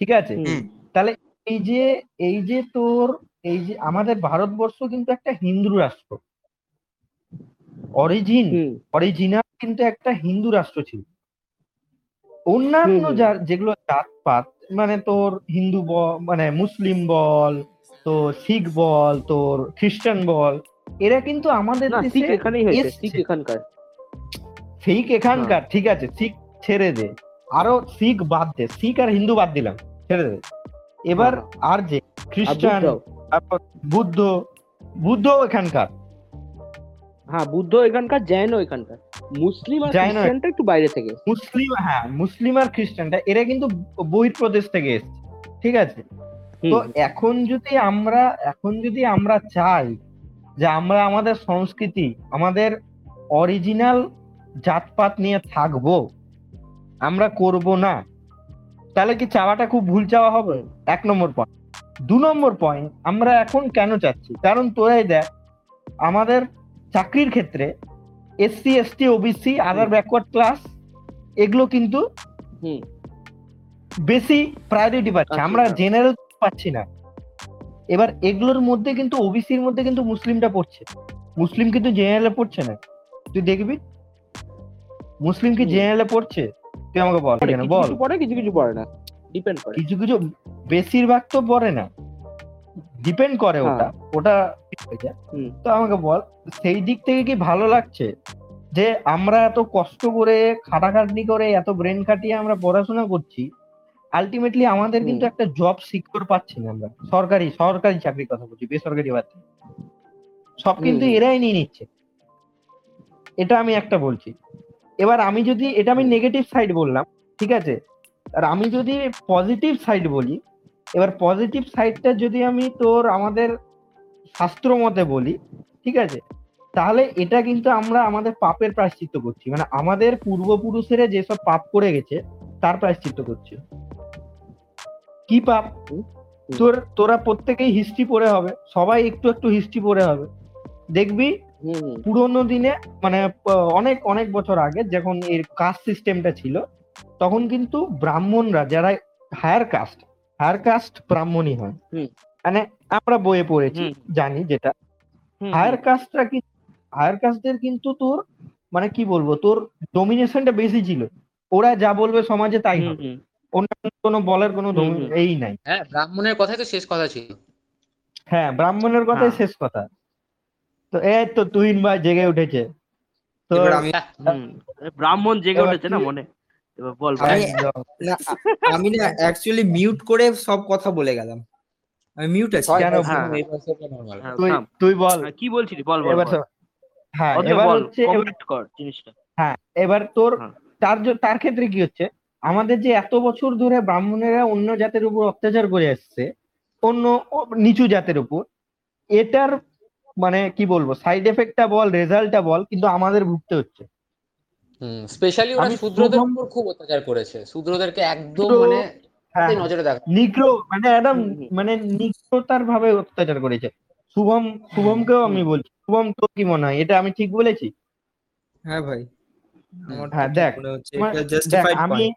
ঠিক আছে? তাহলে এই যে এই যে তোর এই যে আমাদের ভারতবর্ষ কিন্তু একটা হিন্দু রাষ্ট্র। অরিজিন অরিজিনাল কিন্তু একটা হিন্দু রাষ্ট্র ছিল। অন্যান্য হুম, হুম। যা- যেগুলো জাতপাত মানে তোর হিন্দু বল মানে মুসলিম বল তোর শিখ বল তোর খ্রিস্টান বল এরা কিন্তু আমাদের এখানেই হয়েছে এসছে। এখানকার। শিখ এখানকার ঠিক আছে শিখ ছেড়ে দে। আরও শিখ বাদ দে শিখ আর হিন্দু বাদ দিলাম ছেড়ে দে। এবার আর যে খ্রিস্টান তারপর বুদ্ধ বুদ্ধ এখানকার। হ্যাঁ বুদ্ধ এখানকার জৈনও এখানকার মুসলিম আর জৈন- খ্রিস্টানটা একটু বাইরে থেকে মুসলিম হ্যাঁ মুসলিম আর খ্রিস্টানটা এরা কিন্তু বহির্প্রদেশ থেকে এসছে ঠিক আছে? তো এখন যদি আমরা এখন যদি আমরা চাই যে আমরা আমাদের সংস্কৃতি আমাদের অরিজিনাল জাতপাত নিয়ে থাকব আমরা করব না তাহলে কি চাওয়াটা খুব ভুল চাওয়া হবে? এক নম্বর পয়েন্ট দু নম্বর পয়েন্ট আমরা এখন কেন চাচ্ছি? কারণ তোরাই দেখ আমাদের চাকরির ক্ষেত্রে SC ST OBC other backward class এগুলো কিন্তু বেশি প্রায়োরিটি পাচ্ছে। আচ্ছা, আমরা আচ্ছা। জেনারেল পাচ্ছি না। এবার এগুলোর মধ্যে কিন্তু ওবিসির মধ্যে কিন্তু মুসলিমটা পড়ছে। মুসলিম কিন্তু জেনারেলে পড়ছে না। তুই দেখবি? মুসলিম কি। জেনারেলে পড়ছে? তুই আমাকে বল। কিছু বল। কিছু পড়ে কিছু কিছু পড়ে না। ডিপেন্ড করে। কিছু কিছু বেশিরভাগ তো পড়ে না। ডিপেন্ড করে হ্যাঁ। ওটা ওটা। তো আমাকে বল সেই দিক থেকে কি ভালো লাগছে? যে আমরা এত কষ্ট করে খাটাখাটনি করে এত ব্রেন খাটিয়ে আমরা পড়াশোনা করছি আলটিমেটলি আমাদের কিন্তু একটা জব সিকিউর পাচ্ছি না আমরা। সরকারি সরকারি চাকরির কথা বলছি বেসরকারি বাদ সব কিন্তু। এরাই নিয়ে নিচ্ছে। এটা আমি একটা বলছি। এবার আমি যদি এটা আমি নেগেটিভ সাইড বললাম ঠিক আছে? আর আমি যদি পজিটিভ সাইড বলি এবার পজিটিভ সাইডটা যদি আমি তোর আমাদের শাস্ত্র মতে বলি ঠিক আছে? তাহলে এটা কিন্তু আমরা আমাদের পাপের প্রায়শ্চিত্ত করছি। মানে আমাদের পূর্বপুরুষেরা যেসব পাপ করে গেছে তার প্রায়শ্চিত্ত করছে। কি পাপ। তোর তোরা প্রত্যেকেই হিস্ট্রি পড়ে হবে। সবাই একটু একটু হিস্ট্রি পড়ে হবে। দেখবি পুরোনো দিনে মানে অনেক অনেক বছর আগে যখন এর কাস্ট সিস্টেমটা ছিল তখন কিন্তু ব্রাহ্মণরা যারা হায়ার কাস্ট হায়ার কাস্ট ব্রাহ্মণই হয়। মানে আমরা বইয়ে পড়েছি জানি যেটা। হায়ার কাস্টরা কি হায়ার কাস্টদের কিন্তু তোর মানে কি বলব? তোর ডোমিনেশনটা বেশি ছিল। ওরা যা বলবে সমাজে তাই হবে। অন্যান্য কোনো বলার কোনো। এই নাই। হ্যাঁ ব্রাহ্মণের কথাই তো শেষ কথা ছিল। হ্যাঁ ব্রাহ্মণের কথাই হ্যাঁ। শেষ কথা। তো এই তো তুহিন ভাই জেগে উঠেছে। তো হুম। ব্রাহ্মণ জেগে উঠেছে না মনে? এবার বল। আমি- না আমি না অ্যাকচুয়ালি মিউট করে সব কথা বলে গেলাম। আমি মিউট আছি। কেন? হ্যাঁ। হ্যাঁ, তুই তুই বল। হ্যাঁ, কি বলছিলি? বল বল এবার হ্যাঁ এবার হচ্ছে কর জিনিসটা। হ্যাঁ এবার তোর। তার তার ক্ষেত্রে কি হচ্ছে? আমাদের যে এত বছর ধরে ব্রাহ্মণেরা অন্য জাতের উপর অত্যাচার করে আসছে অন্য নিচু জাতের উপর এটার মানে কি বলব? সাইড এফেক্টটা বল রেজাল্টটা বল কিন্তু আমাদের ভুগতে হচ্ছে। স্পেশালি ওরা আমি শূদ্রদের উপর খুব অত্যাচার করেছে। শূদ্রদেরকে একদম মানে হ্যাঁ নজরে দেখা নিগ্রো মানে হুম। মানে নিগ্রতার ভাবে অত্যাচার করেছে। শুভম শুভমকেও আমি বলছি। শুভম তোর কি মনে হয়? এটা আমি ঠিক বলেছি? হ্যাঁ ভাই। হ্যাঁ, দেখ, মনে আমি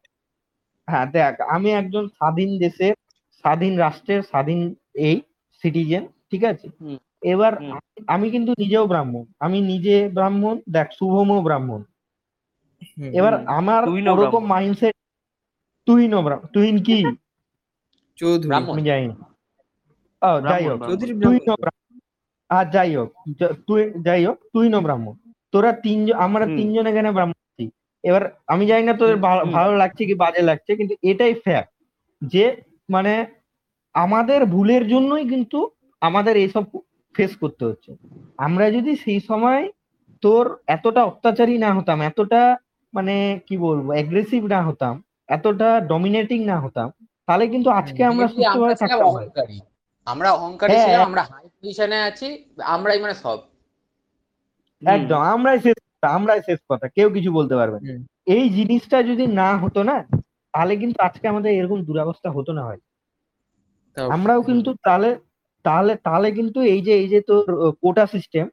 হ্যাঁ দেখ আমি একজন স্বাধীন দেশের স্বাধীন রাষ্ট্রের স্বাধীন এই সিটিজেন ঠিক আছে? এবার আমি- কিন্তু নিজেও ব্রাহ্মণ। আমি নিজে ব্রাহ্মণ দেখ শুভমও ব্রাহ্মণ। হুম, এবার আমার ওরকম। মাইন্ডসেট ব্রাহ্মণ। তুহিন কি? চৌধুরী। আমি জানি ও যাই হোক। আর যাই হোক তুই যাই হোক তুহিনও ব্রাহ্মণ। তোরা তিনজন আমরা। তিনজন এখানে ব্রাহ্মণ এবার আমি জানি না তোদের ভালো লাগছে কি বাজে লাগছে কিন্তু এটাই ফ্যাক্ট যে মানে আমাদের ভুলের জন্যই কিন্তু আমাদের এইসব ফেস করতে হচ্ছে। আমরা যদি সেই সময় তোর এতটা অত্যাচারী না হতাম এতটা মানে কি বলব অ্যাগ্রেসিভ না হতাম এতটা ডমিনেটিং না হতাম তাহলে কিন্তু আজকে আমরা সুস্থভাবে ভাই। অহংকারী আমরা অহংকারী হ্যাঁ। ছিলাম আমরা হাই পজিশনে আছি আমরাই মানে সব একদম আমরাই শেষ আমরাই শেষ কথা কেউ কিছু বলতে পারবে না এই জিনিসটা যদি না হতো না তাহলে কিন্তু আজকে আমাদের এরকম দুরবস্থা হতো না হয় আমরাও কিন্তু তাহলে তাহলে তাহলে কিন্তু এই যে এই যে তোর কোটা সিস্টেম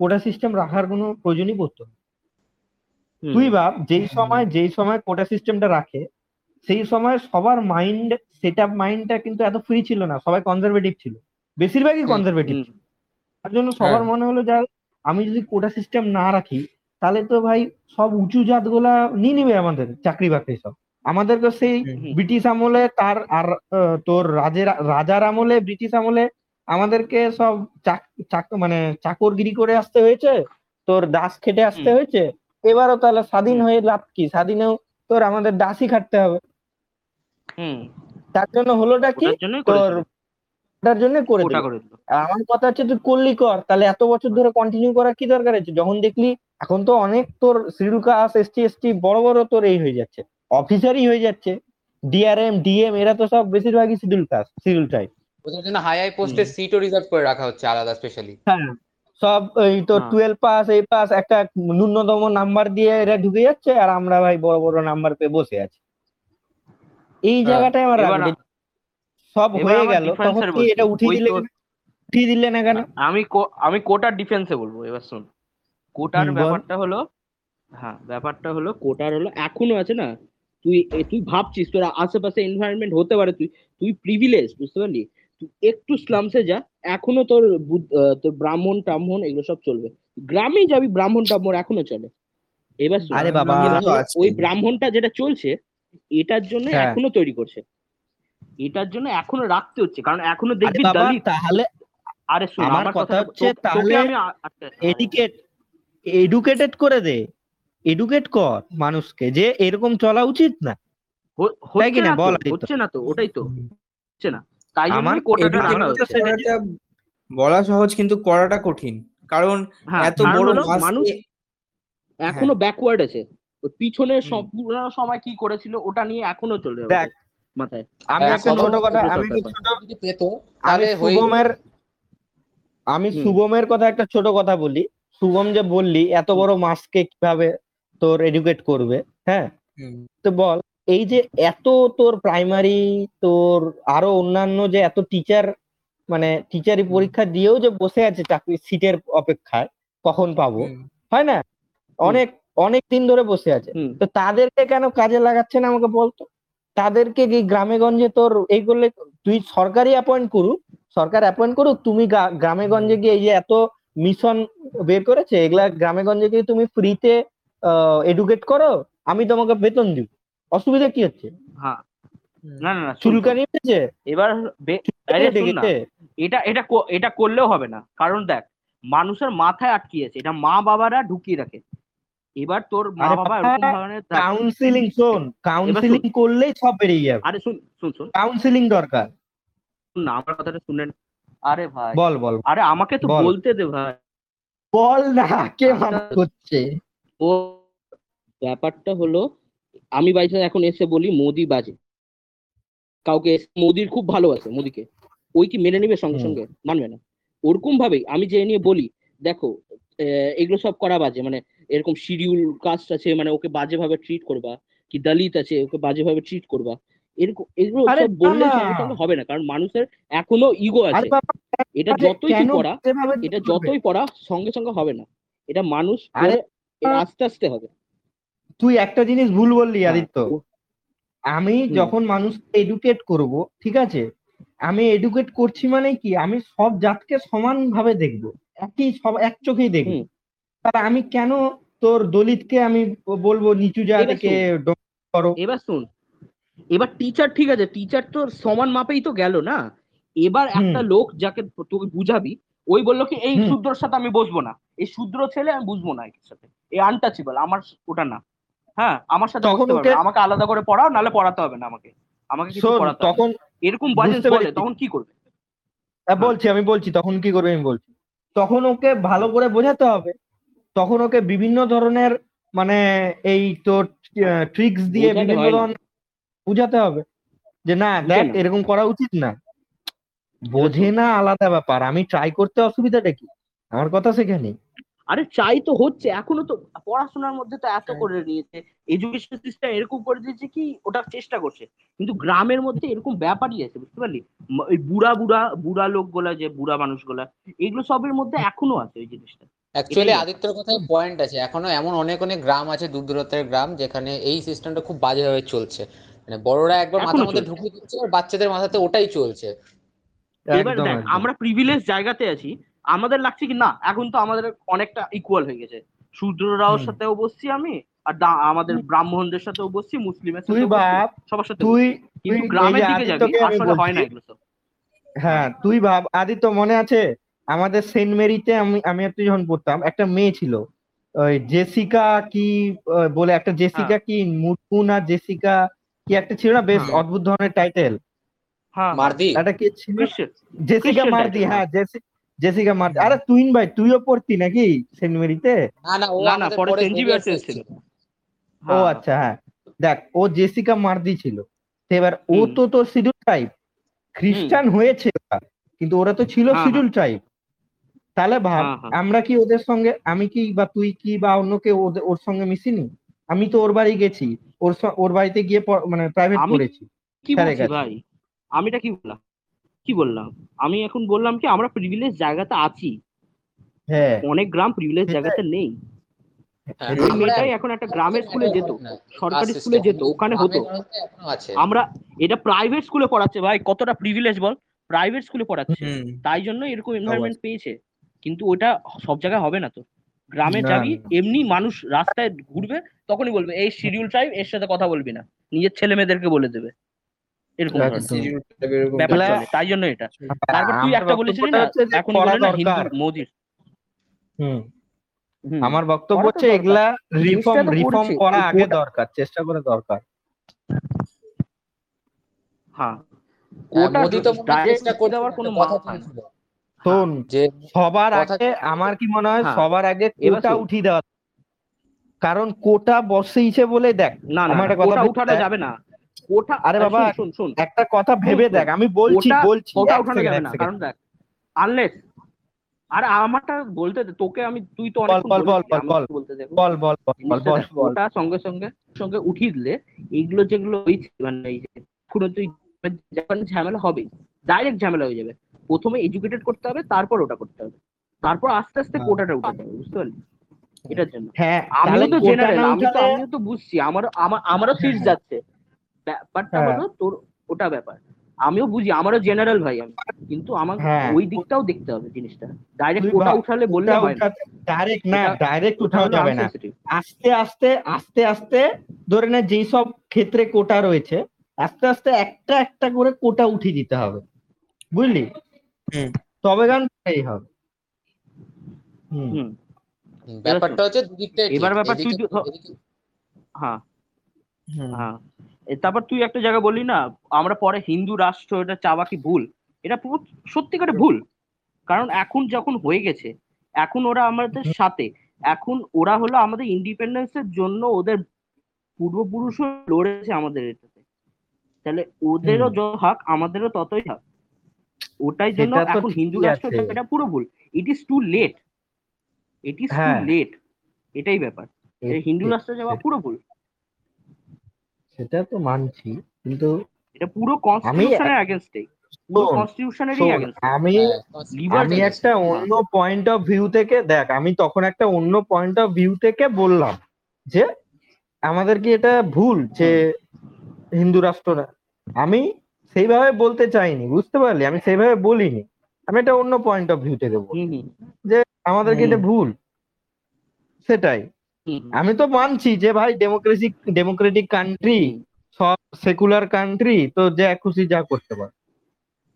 কোটা সিস্টেম রাখার কোনো প্রয়োজনই পড়তো না। তুই ভাব যেই সময় যেই সময় কোটা সিস্টেমটা রাখে সেই সময় সবার মাইন্ড সেট আপ মাইন্ডটা কিন্তু এত ফ্রি ছিল না সবাই কনজারভেটিভ ছিল। বেশিরভাগই কনজারভেটিভ। তার জন্য সবার হ্যাঁ। মনে হলো যা আমি যদি কোটা সিস্টেম না রাখি তাহলে তো ভাই সব উঁচু জাতগুলা নিয়ে নিবে আমাদের চাকরি বাকরি সব। আমাদেরকে সেই ব্রিটিশ আমলে তার আর তোর রাজের রাজার আমলে ব্রিটিশ আমলে আমাদেরকে সব চাক চাক- মানে চাকরগিরি করে আসতে হয়েছে তোর দাস খেটে আসতে হয়েছে এবারও তাহলে স্বাধীন হয়ে লাভ কি? স্বাধীনেও তোর আমাদের দাসই খাটতে হবে। তার জন্য হলোটা কি? তোর। ওটার জন্য করে আমার কথা হচ্ছে তুই করলি কর। তাহলে এত বছর ধরে কন্টিনিউ করার কি দরকার আছে? যখন দেখলি এখন তো অনেক তোর শিডিউল কাস্ট এসটি এসটি বড় বড় তোর এই হয়ে যাচ্ছে। অফিসারই হয়ে যাচ্ছে। ডিআরএম ডিএম এরা তো সব বেশিরভাগই শিডিউল কাস্ট শিডিউল টাইপ ওদের জন্য হাই হাই পোস্টের সিটও রিজার্ভ করে রাখা হচ্ছে আলাদা স্পেশালি হ্যাঁ। সব এই হ্যাঁ। টুয়েলভ পাস এই পাস একটা ন্যূনতম নাম্বার দিয়ে এরা ঢুকে যাচ্ছে আর আমরা ভাই বড় বড় নাম্বার পেয়ে বসে আছি। এই হ্যাঁ, জায়গাটায় আমার সব হয়ে গেল। তখন কি এটা উঠিয়ে দিলে উঠিয়ে দিলে না কেন? আমি আমি কোটার ডিফেন্সে বলব এবার শোন। কোটার ব্যাপারটা হলো হ্যাঁ ব্যাপারটা হলো কোটার হলো এখনও আছে না? তুই তুই ভাবছিস তোর আশেপাশে এনভায়রনমেন্ট হতে পারে তুই তুই প্রিভিলেজ বুঝতে পারলি? তুই একটু স্লামসে যা এখনও তোর তোর ব্রাহ্মণ টাহ্মণ এগুলো সব চলবে। গ্রামেই যাবি ব্রাহ্মণ টাহ্মণ এখনও চলে। এবার আরে বাবা। ওই ব্রাহ্মণটা যেটা চলছে এটার জন্য হ্যাঁ। এখনও তৈরি করছে। এটার জন্য এখনও রাখতে হচ্ছে কারণ এখনও দেখবি দলিত তাহলে আরে শোন আমার কথা হচ্ছে তাহলে আচ্ছা, এডুকেট এডুকেটেড করে দে। এডুকেট কর মানুষকে যে এরকম চলা উচিত না। বল হচ্ছে না তো ওটাই তো। হচ্ছে না। তাই কোটাটা বলা সহজ কিন্তু করাটা কঠিন। কারণ হ্যাঁ এত বড় মানুষ এখনও ব্যাকওয়ার্ড আছে। পিছনে পুরো সময় কি করেছিল ওটা নিয়ে এখনও চলে দেখ, মাথায়। আমি হ্যাঁ, একটা ছোট কথা আমি ছোট যদি পেতো তাহলে শুভমের আমি শুভমের কথা একটা ছোট কথা বলি। শুভম যে বললি এত বড় মাসকে কীভাবে তোর এডুকেট করবে হ্যাঁ? তো বল। এই যে এত তোর প্রাইমারি তোর আরও অন্যান্য যে এত টিচার মানে টিচারি পরীক্ষা দিয়েও যে বসে আছে চাকরি সিটের অপেক্ষায় কখন পাবো। হয় না? অনেক অনেক দিন ধরে বসে আছে। তো তাদেরকে কেন কাজে লাগাচ্ছে না আমাকে বলতো তাদেরকে কি গ্রামে গঞ্জে তোর এই করলে তুই সরকারি অ্যাপয়েন্ট করুক সরকার অ্যাপয়েন্ট করুক তুমি গ্রামে গঞ্জে গিয়ে এই যে এত মিশন বের করেছে এগুলা গ্রামে গঞ্জে গিয়ে তুমি ফ্রিতে এডুকেট করো আমি তোমাকে বেতন দিব। অসুবিধা কি হচ্ছে? হ্যাঁ। না না না। চুলকানি উঠেছে এবার এটা এটা এটা করলেও হবে না। কারণ দেখ মানুষের মাথায় আটকিয়েছে। এটা মা বাবারা ঢুকিয়ে রাখে। এবার তোর মা বাবা এরকম ধরনের কাউন্সিলিং শোন। কাউন্সিলিং করলেই সব বেরিয়ে যাবে। আরে শুন শুন শুন। কাউন্সিলিং দরকার। শুন না আমার কথাটা শুনেন। আরে ভাই। বল বল। আরে আমাকে তো বলতে দে ভাই। বল না কে আচ্ছা। মানা করছে? ও ব্যাপারটা হলো আমি বাইসা এখন এসে বলি মোদি বাজে। কাউকে মোদির খুব ভালো আছে মোদিকে। ওই কি মেনে নেবে সঙ্গে সঙ্গে? মানবে না। ওরকম ভাবেই আমি যে নিয়ে বলি দেখো এগুলো সব করা বাজে। মানে এরকম শিডিউল কাস্ট আছে মানে ওকে বাজে ভাবে ট্রিট করবা কি দলিত আছে ওকে বাজে ভাবে ট্রিট করবা। এরকম এগুলো সব বললে হবে না কারণ মানুষের এখনও ইগো আছে। এটা যতই করা এটা যতই পড়া সঙ্গে সঙ্গে হবে না। এটা মানুষ আস্তে আস্তে হবে। তুই একটা জিনিস ভুল বললি হ্যাঁ, আদিত্য। আমি যখন মানুষকে এডুকেট করব ঠিক আছে? আমি এডুকেট করছি মানে কি? আমি সব জাতকে সমান ভাবে দেখব। একই সব এক চোখেই দেখব। তাহলে আমি কেন তোর দলিতকে আমি বলব নিচু জাতিকে করো? এবার শুন। এবার টিচার ঠিক আছে টিচার তো সমান মাপেই তো গেল না? এবার একটা লোক যাকে তুই বুঝাবি ওই বলল কি এই। শূদ্রর সাথে আমি বসবো না। এই শূদ্র ছেলে আমি বুঝব না এর সাথে। এই আনটাচেবল আমার ওটা না। হ্যাঁ আমার সাথে তখন। আমাকে আলাদা করে পড়াও নাহলে পড়াতে হবে না আমাকে। আমাকে কিছু পড়াতে তখন এরকম বাজেস বলে তখন কি করবে? হ্যাঁ, বলছি আমি বলছি তখন কি করবে আমি বলছি। তখন ওকে ভালো করে বোঝাতে হবে। তখন ওকে বিভিন্ন ধরনের মানে এই তোর ট্রিক্স দিয়ে বিভিন্ন ধরনের বুঝাতে হবে। যে না দেখ এরকম করা উচিত না। বোঝে না আলাদা ব্যাপার। আমি ট্রাই করতে অসুবিধাটা কি? আমার কথা সেখানে আরে চাই তো হচ্ছে এখনও তো পড়াশোনার মধ্যে তো এত করে নিয়েছে এডুকেশন সিস্টেম এরকম করে দিয়েছে কি ওটা চেষ্টা করছে কিন্তু গ্রামের মধ্যে এরকম ব্যাপারই আছে বুঝতে পারলি? ওই বুড়া বুড়া বুড়া লোকগুলা যে বুড়া মানুষগুলা এগুলো সবের মধ্যে এখনও আছে ওই জিনিসটা। অ্যাকচুয়ালি আদিত্যর কথায় পয়েন্ট আছে এখনও এমন অনেক অনেক গ্রাম আছে দূর দূরত্বের গ্রাম যেখানে এই সিস্টেমটা খুব বাজেভাবে চলছে। মানে বড়রা একবার মাথার মধ্যে। ঢুকিয়ে দিচ্ছে আর বাচ্চাদের মাথাতে ওটাই চলছে। এবার দেখ আমরা প্রিভিলেজ জায়গাতে আছি আমাদের লাগছে কি? না এখন তো আমাদের অনেকটা ইকুয়াল হয়ে গেছে। শূদ্ররাও। সাথেও বসছি আমি আর আমাদের ব্রাহ্মণদের সাথেও বসছি মুসলিমের তুই সাথেও সবার সাথে তুই কিন্তু গ্রামের দিকে যাবি আসলে হয় না এগুলো সব। হ্যাঁ তুই ভাব আদিত্য মনে আছে? আমাদের সেন্ট মেরিতে আমি আমি আর তুই যখন পড়তাম একটা মেয়ে ছিল। ওই জেসিকা কি বলে একটা জেসিকা কি মুটকু না জেসিকা কি একটা ছিল না? বেশ হ্যাঁ। অদ্ভুত ধরনের টাইটেল হ্যাঁ। মারদি। একটা কি ছিল? জেসিকা মার্দি হ্যাঁ। জেসি- জেসিকা মার্দি আরে তুইন ভাই তুইও পড়তি নাকি সেন্ট মেরিতে না না ও না পরে সেন্ট জেভিয়ার্স ছিল ও হ্যাঁ, আচ্ছা হ্যাঁ। দেখ ও জেসিকা মার্দি ছিল। এবার ও। তো তোর শিডিউল ট্রাইব খ্রিস্টান হয়েছে কিন্তু ওরা তো ছিল হ্যাঁ, শিডিউল ট্রাইব তাহলে ভাব হ্যাঁ, হ্যাঁ। আমরা কি ওদের সঙ্গে আমি কি বা তুই কি বা অন্য কেউ ওদের- ওর সঙ্গে মিশিনি? আমি তো ওর বাড়ি গেছি ওর ওর বাড়িতে গিয়ে মানে প্রাইভেট পড়েছি। কি। ভাই? আমিটা কি বললাম? কি বললাম? আমি এখন বললাম কি আমরা প্রিভিলেজ জায়গাতে আছি। হ্যাঁ। অনেক গ্রাম প্রিভিলেজ জায়গাতে নেই। হ্যাঁ, মেয়েটাই এখন একটা গ্রামের স্কুলে যেত সরকারি স্কুলে যেত ওখানে হতো। আমরা এটা প্রাইভেট স্কুলে পড়াচ্ছে। ভাই কতটা প্রিভিলেজ বল? প্রাইভেট স্কুলে পড়াচ্ছে। তাই জন্য এরকম এনভায়রনমেন্ট পেয়েছে। কিন্তু ওটা সব জায়গায় হবে না তো। গ্রামে যাবি এমনি মানুষ রাস্তায় ঘুরবে তখনই বলবে এই শিডিউল ট্রাইব এর সাথে কথা বলবি না। নিজের ছেলে মেয়েদেরকে বলে দেবে। এরকম তাই জন্য এটা। তারপর তুই আমার একটা বলেছিলি না এখন বলে না হিন্দু মোদির। হুম। আমার বক্তব্য হচ্ছে এগুলা রিফর্ম রিফর্ম করা আগে দরকার চেষ্টা করা দরকার। হ্যাঁ। হ্যাঁ, কোটা মোদি তো হয় সবার আগে আমার কি মনে হয়। সবার আগে কোটা। উঠিয়ে দেওয়া কারণ কোটা বসেইছে বলে দেখ না না আমার কথা উঠানো যাবে না। কোটা আরে বাবা, শোন, শোন একটা কথা ভেবে দেখ আমি বলছি বলছি এক উঠানো যাবে না কারণ দেখ আনলেস আরে আমারটা বলতে দে, তোকে আমি তুই তো অনেকক্ষণ বল, বল, বল, বল। বল বল বল বল ওটা সঙ্গে সঙ্গে সঙ্গে উঠিয়ে দিলে এইগুলো যেগুলো হয়েছে মানে এই যে কোনো তুই যখন ঝামেলা হবে ডাইরেক্ট ঝামেলা হয়ে যাবে। প্রথমে এডুকেটেড করতে হবে তারপর ওটা করতে হবে। তারপর আস্তে আস্তে হ্যাঁ। কোটাটা উঠাতে হবে বুঝতে পারলি? এটার জন্য। হ্যাঁ আমিও তো জেনারেল আমি তো আমিও তো বুঝছি আমার আমার আমারও সিট। যাচ্ছে। ব্যাপারটা হ্যাঁ। হলো তোর ওটা ব্যাপার। আমিও বুঝি আমারও জেনারেল ভাই আমি কিন্তু আমার হ্যাঁ। ওই দিকটাও দেখতে হবে জিনিসটা। ডাইরেক্ট কোটা উঠালে বললে হয় না। ডাইরেক্ট না ডাইরেক্ট ওটা উঠানো যাবে না। আস্তে আস্তে আস্তে আস্তে ধরে না যেই সব ক্ষেত্রে কোটা রয়েছে আস্তে আস্তে একটা একটা করে কোটা উঠিয়ে দিতে হবে। বুঝলি? হুম। তবে গান এই হবে। হুম। হুম। ব্যাপারটা হচ্ছে দুদিকটাই। এবার ব্যাপার তুই হ্যাঁ। হ্যাঁ। তারপর তুই একটা জায়গা বললি না আমরা পরে হিন্দু রাষ্ট্র এটা চাওয়া কি ভুল? এটা সত্যিকারে ভুল। কারণ এখন যখন হয়ে গেছে এখন ওরা আমাদের সাথে এখন ওরা হলো আমাদের ইন্ডিপেন্ডেন্সের জন্য ওদের পূর্বপুরুষও লড়েছে আমাদের এটাতে। তাহলে ওদেরও যত হক আমাদেরও ততই হক। ওটাই জন্য এখন হিন্দু রাষ্ট্র এটা পুরো ভুল। It is too late it is too. Late এটাই ব্যাপার। হিন্দু রাষ্ট্র যাওয়া পুরো ভুল। সেটা তো মানছি কিন্তু এটা পুরো কনস্টিটিউশনের শোন, এগেনস্ট আমি হ্যাঁ, আমি একটা অন্য পয়েন্ট অফ ভিউ থেকে দেখ আমি তখন একটা অন্য পয়েন্ট অফ ভিউ থেকে বললাম যে আমাদের কি এটা ভুল যে হিন্দু রাষ্ট্ররা আমি সেইভাবে বলতে চাইনি বুঝতে পারলি? আমি সেইভাবে বলিনি। আমি একটা অন্য পয়েন্ট অফ ভিউ থেকে বলি যে হুম। আমাদেরকে এটা ভুল? সেটাই। আমি তো মানছি যে ভাই ডেমোক্রেসি ডেমোক্রেটিক কান্ট্রি সব সেকুলার কান্ট্রি তো যা খুশি যা করতে পারে।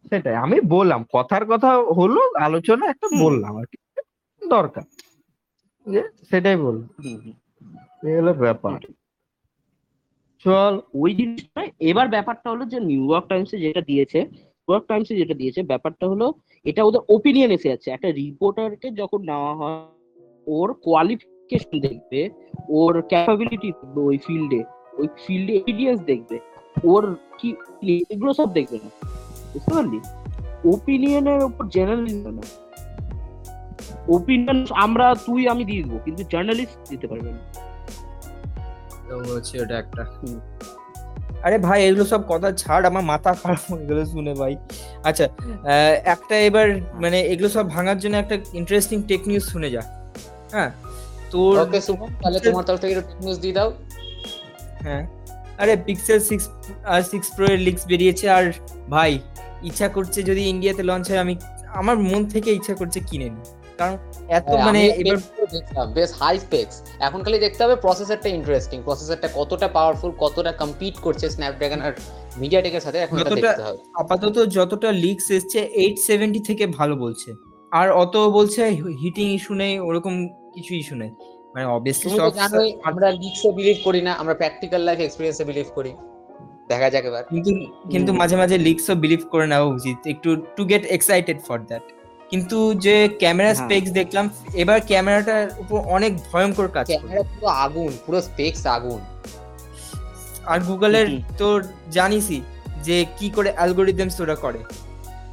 সেটাই আমি বললাম কথার কথা হলো আলোচনা একটা বললাম আর কি দরকার। সেটাই বললাম। এই ব্যাপার। চল। ওই জিনিসটা এবার ব্যাপারটা হলো যে নিউ ইয়র্ক টাইমসে যেটা দিয়েছে নিউ ইয়র্ক টাইমসে যেটা দিয়েছে ব্যাপারটা হলো এটা ওদের ওপিনিয়ন এসে যাচ্ছে। একটা রিপোর্টারকে যখন নেওয়া হয় ওর কোয়ালিফিকেশন দেখবে ওর ক্যাপাবিলিটি দেখবে ওই ফিল্ডে ওই ফিল্ডে এক্সপিরিয়েন্স দেখবে ওর কি এগুলো সব দেখবে না বুঝতে পারলি? ওপিনিয়নের উপর জার্নালিজম না। ওপিনিয়ন আমরা তুই আমি দিয়ে দেবো কিন্তু জার্নালিস্ট দিতে পারবে না। তো হচ্ছে ওটা একটা। হুম। আরে ভাই এগুলো সব কথা ছাড় আমার মাথা খারাপ হয়ে গেল শুনে ভাই। আচ্ছা আহ, একটা এবার মানে এগুলো সব ভাঙার জন্য একটা ইন্টারেস্টিং টেক নিউজ শুনে যা। হ্যাঁ? তোর ওকে সুমন তাহলে তোমার তরফ থেকে একটু নিউজ দিয়ে দাও। হ্যাঁ। আরে পিক্সেল সিক্স সিক্স প্রো এর লিক্স বেরিয়েছে আর ভাই ইচ্ছা করছে যদি ইন্ডিয়াতে লঞ্চ হয় আমি আমার মন থেকে ইচ্ছা করছে কিনে নি। কারণ এত মানে এবার বেশ হাই স্পেক্স এখন খালি দেখতে হবে প্রসেসরটা ইন্টারেস্টিং প্রসেসরটা কতটা পাওয়ারফুল কতটা কম্পিট করছে স্ন্যাপড্রাগন আর মিডিয়াটেকের সাথে এখন এটা দেখতে হবে। আপাতত যতটা লিক্স এসছে এইট সেভেন্টি থেকে ভালো বলছে। আর অত বলছে হিটিং ইস্যু নেই ওরকম কিছু ইস্যু নেই। মানে অবভিয়াসলি জানোই আমরা লিক্সে বিলিভ করি না আমরা প্র্যাকটিক্যাল লাইফ এক্সপেরিয়েন্সে বিলিভ করি। দেখা যাক এবার। কিন্তু কিন্তু মাঝে মাঝে লিক্সও বিলিভ করে নেওয়া উচিত। একটু to get excited for that কিন্তু যে ক্যামেরা। স্পেক্স দেখলাম এবার ক্যামেরাটার উপর অনেক ভয়ঙ্কর কাজ ক্যামেরা পুরো আগুন পুরো স্পেক্স আগুন। আর গুগলের। তো জানিসই যে কি করে অ্যালগোরিদমস ওরা করে।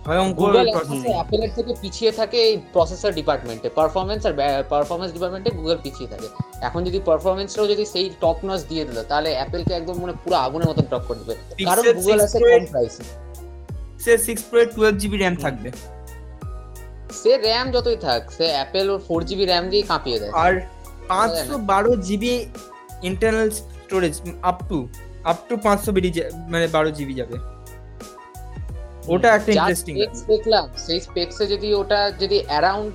ভয়ঙ্কর গুগল processing। অ্যাপেলের থেকে পিছিয়ে থাকে এই প্রসেসর ডিপার্টমেন্টে পারফরমেন্স আর পারফরমেন্স ডিপার্টমেন্টে গুগল পিছিয়ে থাকে। এখন যদি পারফরমেন্সটাও যদি সেই টপ দিয়ে দিল তাহলে অ্যাপেলকে একদম মানে পুরো আগুনের মতন টপ করে দেবে। কারণ গুগল আছে কম প্রাইসে সে six pro twelve GB RAM থাকবে। সে র্যাম যতই থাক সে অ্যাপেল ওর জিবি র্যাম দিয়ে কাঁপিয়ে দেয়। আর পাঁচশো বারো GB internal storage up to up to পাঁচশো বিডি মানে বারো জিবি যাবে। ওটা একটা ইন্টারেস্টিং দেখলাম সেই স্পেক্সে যদি ওটা যদি অ্যারাউন্ড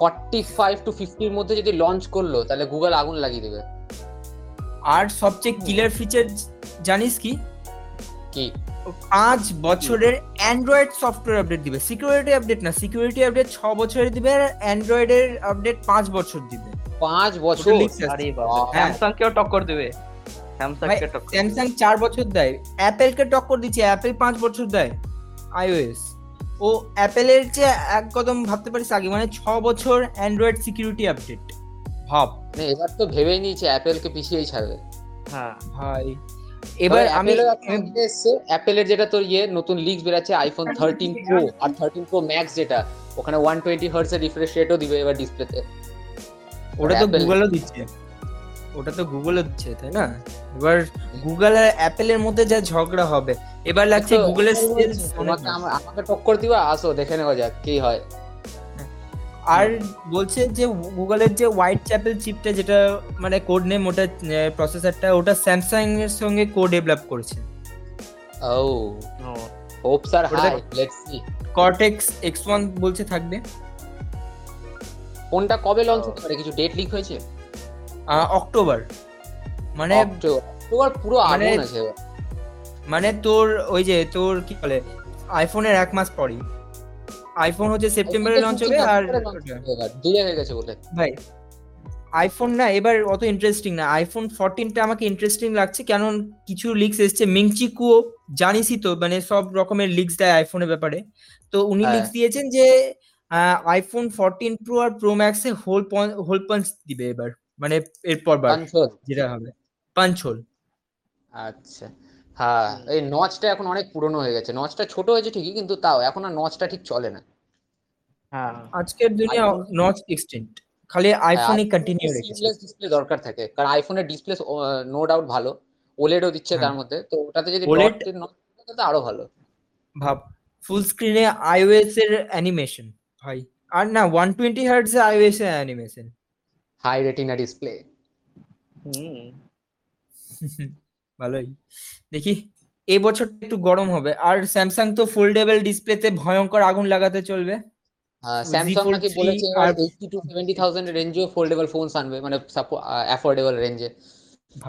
ফর্টি ফাইভ টু ফিফটির মধ্যে যদি লঞ্চ করল তাহলে গুগল আগুন লাগিয়ে দেবে। আর সবচেয়ে কিলার ফিচার জানিস কি? কি? পাঁচ বছরের অ্যান্ড্রয়েড সফটওয়্যার আপডেট দিবে। সিকিউরিটি আপডেট না সিকিউরিটি আপডেট ছ বছরের দিবে আর অ্যান্ড্রয়েডের আপডেট পাঁচ বছর দিবে। পাঁচ বছর। আরে বাবা। স্যামসাং কেও টক্কর দেবে। স্যামসাং কে টক্কর স্যামসাং চার বছর দেয়। অ্যাপেলকে টক্কর দিচ্ছে অ্যাপেল পাঁচ বছর দেয়। আইওএস ও অ্যাপেলের চেয়ে এক কদম ভাবতে পারিস আগে মানে ছ বছর অ্যান্ড্রয়েড সিকিউরিটি আপডেট। ভাব। মানে এবার তো ভেবেই নিয়েছে অ্যাপেলকে পিছিয়েই ছাড়বে। হ্যাঁ। ভাই এবার আমি এসছে। অ্যাপেলের যেটা তোর ইয়ে নতুন লিক্স বেরাচ্ছে আইফোন থার্টিন প্রো আর থার্টিন প্রো ম্যাক্স যেটা ওখানে ওয়ান টোয়েন্টি হার্টস এর রিফ্রেশ রেটও দিবে এবার ডিসপ্লেতে ওটা তো গুগলও দিচ্ছে। ওটা তো গুগলও দিচ্ছে তাই না? এবার গুগল আর অ্যাপেলের মধ্যে যা ঝগড়া হবে এবার লাগছে গুগলের আমাকে টক্কর দিবা আসো দেখে নেওয়া যাক কি হয়। আর বলছে যে গুগলের যে হোয়াইট চ্যাপেল চিপটা যেটা মানে কোড নেম ওটা প্রসেসরটা ওটা স্যামসাং এর সঙ্গে কো ডেভেলপ করেছে। ও। Hopes R hi let's see Cortex X one বলছে থাকবে। কোনটা কবে লঞ্চ। হতে পারে? কিছু ডেট লিক হয়েছে? অক্টোবর। মানে অক্টোবর। পুরো মানে- আগুন আছে। মানে তোর ওই যে তোর কি বলে আইফোনের এক মাস পরই। আইফোন হচ্ছে সেপ্টেম্বরে লঞ্চ হবে আর ডিলে হয়ে গেছে বলে। ভাই আইফোন না এবার অত ইন্টারেস্টিং না। আইফোন ফোরটিনটা আমাকে ইন্টারেস্টিং লাগছে কারণ কিছু লিক্স এসছে। মিংচিকুও জানিসই তো মানে সব রকমের লিক্স দেয় আইফোনের ব্যাপারে। তো উনি হ্যাঁ। লিক্স দিয়েছেন যে আইফোন ফোরটিন প্রো আর প্রো ম্যাক্সে হোল হোল পাঞ্চ দিবে এবার। মানে এরপর বার কনসোল যেটা হবে। পাঞ্চ হোল আচ্ছা। হ্যাঁ এই নচটা এখন অনেক পুরনো হয়ে গেছে। নচটা ছোট হয়েছে ঠিকই কিন্তু তাও এখন আর নচটা ঠিক চলে না। হ্যাঁ। আজকের দুনিয়া নচ নট এক্সটেন্ট খালি আইফোনই কন্টিনিউ রেখেছে। ডিসপ্লে দরকার থাকে কারণ আইফোনের ডিসপ্লে নো ডাউট ভালো। ওলেডও দিচ্ছে তার হ্যাঁ। মধ্যে তো ওটাতে যদি OLED ডটের নচ থাকে তো আরও ভালো। ভাব ফুল স্ক্রিনে আইওএস এর অ্যানিমেশন ভাই। আর না ওয়ান টোয়েন্টি হার্টস এ আইওএস এর অ্যানিমেশন হাই রেটিনা ডিসপ্লে। হুম। ভালোই। দেখি এই বছরটা একটু গরম হবে। আর স্যামসাং তো ফোল্ডেবল ডিসপ্লেতে ভয়ঙ্কর আগুন লাগাতে চলবে। স্যামসাং নাকি বলেছে আর এইটি টু সেভেন্টি থাউজেন্ড রেঞ্জেও ফোল্ডেবল ফোনস আনবে মানে অ্যাফোর্ডেবল রেঞ্জে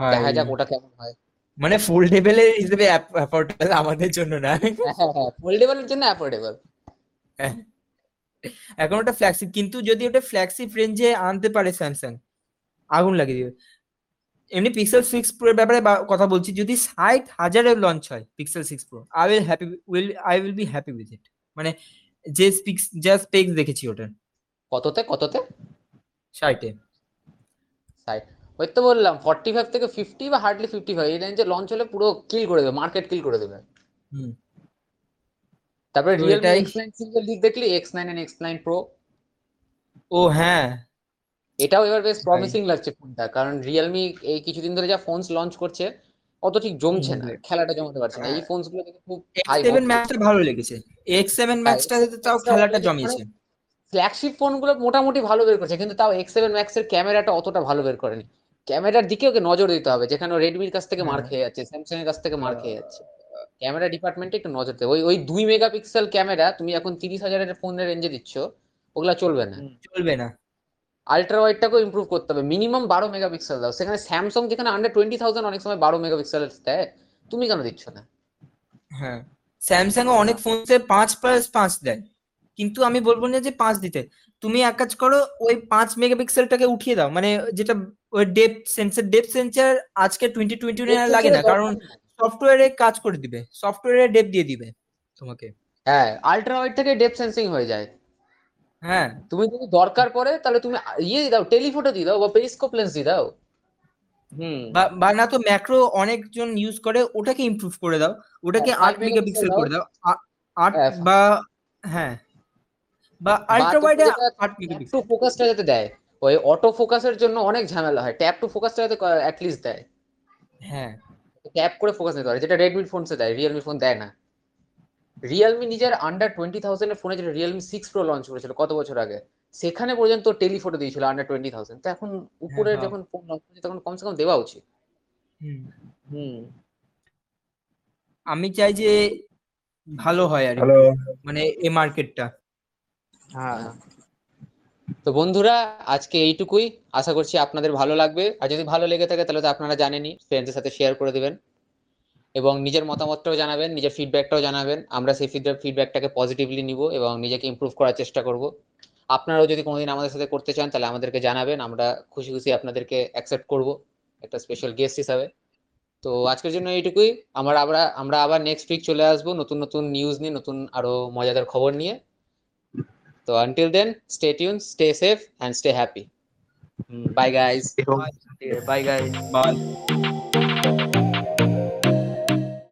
দেখা যাক ওটা কেমন হয়। মানে ফোল্ডেবল এর হিসেবে অ্যাফোর্ডেবল আমাদের জন্য না। হ্যাঁ হ্যাঁ ফোল্ডেবলের জন্য অ্যাফোর্ডেবল এখন ওটা ফ্ল্যাগশিপ কিন্তু যদি ওটা ফ্ল্যাগশিপ রেঞ্জে আনতে পারে স্যামসাং আগুন লাগিয়ে দিবে। এমনি পিক্সেল সিক্স প্রো এর ব্যাপারে কথা বলছি যদি ষাট হাজারে লঞ্চ হয় Pixel six pro I will happy will I will be happy with it মানে যে স্পিক্স যা স্পেক্স দেখেছি ওটার কততে কততে? ষাটে। সাইড ওই তো বললাম ফর্টি ফাইভ থেকে ফিফটি বা হার্ডলি ফিফটি ফাইভ এই রেঞ্জে লঞ্চ হলে পুরো কিল করে দেবে মার্কেট কিল করে দেবে। হুম। তারপরে এক্স নাইন সিঙ্গেল দিক দেখলি? X nine and X nine pro ও হ্যাঁ। এটাও এবার বেশ প্রমিসিং লাগছে ফোনটা কারণ রিয়েলমি এই কিছুদিন ধরে যা ফোনস লঞ্চ করছে অত ঠিক জমছে না খেলাটা জমাতে পারছে না। এই ফোনসগুলো দেখে খুব হাই এক্স সেভেন ম্যাক্সটা ভালো লেগেছে। এক্স সেভেন ম্যাক্সটা তাও খেলাটা জমিয়েছে। ফ্ল্যাগশিপ ফোনগুলো মোটামুটি ভালো বের করছে কিন্তু তাও এক্স সেভেন ম্যাক্স এর ক্যামেরাটা অতটা ভালো বের করেনি। ক্যামেরার দিকে ওকে নজর দিতে হবে যেখানে রেডমির কাছ থেকে মার হ্যাঁ। খেয়ে যাচ্ছে স্যামসাং এর কাছ থেকে মার খেয়ে যাচ্ছে। ক্যামেরা ডিপার্টমেন্টে একটু নজর দেবে। ওই ওই দুই মেগাপিক্সেল ক্যামেরা তুমি এখন তিরিশ হাজারের ফোনের রেঞ্জে দিচ্ছ ওগুলা চলবে না। চলবে না। আলট্রা ওয়াইডটাকেও ইম্প্রুভ করতে হবে। মিনিমাম বারো মেগাপিক্সেল দাও। সেখানে স্যামসাং যেখানে আন্ডার টোয়েন্টি থাউজেন্ড অনেক সময় বারো মেগাপিক্সেল দেয় তুমি কেন দিচ্ছ না? হ্যাঁ। স্যামসাং অনেক ফোনসে পাঁচ প্লাস পাঁচ দেয়। কিন্তু আমি বলব না যে পাঁচ দিতে। তুমি এক কাজ করো ওই পাঁচ মেগাপিক্সেলটাকে উঠিয়ে দাও। মানে যেটা ওই ডেপ সেন্সর ডেপ সেন্সর আজকে টোয়েন্টি টোয়েন্টি লাগে না। কারণ সফটওয়্যারে কাজ করে দিবে সফটওয়্যারে ডেপ দিয়ে দিবে তোমাকে। হ্যাঁ আলট্রা ওয়াইড থেকে ডেপ সেন্সিং হয়ে যায়। হ্যাঁ। তুমি যদি দরকার পড়ে তাহলে তুমি ইয়ে দিয়ে দাও টেলিফোটো দিয়ে দাও বা পেরিস্কোপ লেন্স দিয়ে দাও। হুম। বা না তো ম্যাক্রো অনেকজন ইউজ করে ওটাকে ইমপ্রুভ করে দাও ওটাকে হ্যাঁ, আট মেগাপিক্সেল করে দাও। আ- আট হ্যাঁ, বা হ্যাঁ। বা আল্ট্রা ওয়াইডে আট মেগাপিক্সেল টু ফোকাসটা যাতে দেয়। ওই অটো ফোকাসের জন্য অনেক ঝামেলা হয়। ট্যাপ টু ফোকাসটা যাতে অ্যাটলিস্ট দেয়। হ্যাঁ। ট্যাপ করে ফোকাস নিতে পারে যেটা রেডমি ফোনসে দেয় রিয়েলমি ফোন দেয় না। রিয়েলমি নিজের আন্ডার টোয়েন্টি থাউজেন্ড এর ফোনে যেটা রিয়েলমি সিক্স প্রো লঞ্চ করেছিল কত বছর আগে সেখানে পর্যন্ত টেলিফোটো দিয়েছিল আন্ডার টোয়েন্টি থাউজেন্ড তো এখন উপরে হ্যাঁ। যখন ফোন লঞ্চ করছে তখন কমসে কম দেওয়া উচিত। হুম। হুম। আমি চাই যে ভালো হয় আর কি। মানে এই মার্কেটটা হ্যাঁ। তো বন্ধুরা, আজকে এইটুকুই। আশা করছি আপনাদের ভালো লাগবে। আর যদি ভালো লেগে থাকে, তাহলে তো আপনারা জানেনই ফ্রেন্ডসের সাথে শেয়ার করে দেবেন। এবং নিজের মতামতটাও জানাবেন, নিজের ফিডব্যাকটাও জানাবেন। আমরা সেই ফিডব্যাক ফিডব্যাকটাকে পজিটিভলি নিব এবং নিজেকে ইমপ্রুভ করার চেষ্টা করব। আপনারাও যদি কোনোদিন আমাদের সাথে করতে চান, তাহলে আমাদেরকে জানাবেন। আমরা খুশি খুশি আপনাদেরকে অ্যাকসেপ্ট করব, একটা স্পেশাল গেস্ট হিসাবে। তো আজকের জন্য এইটুকুই। আমরা আবার আমরা আবার নেক্সট উইক চলে আসব। নতুন নতুন নিউজ নিয়ে, নতুন আরও মজাদার খবর নিয়ে। So until then, stay tuned, stay safe, and stay happy. Hmm. Bye, guys. Bye, Bye guys. Bye.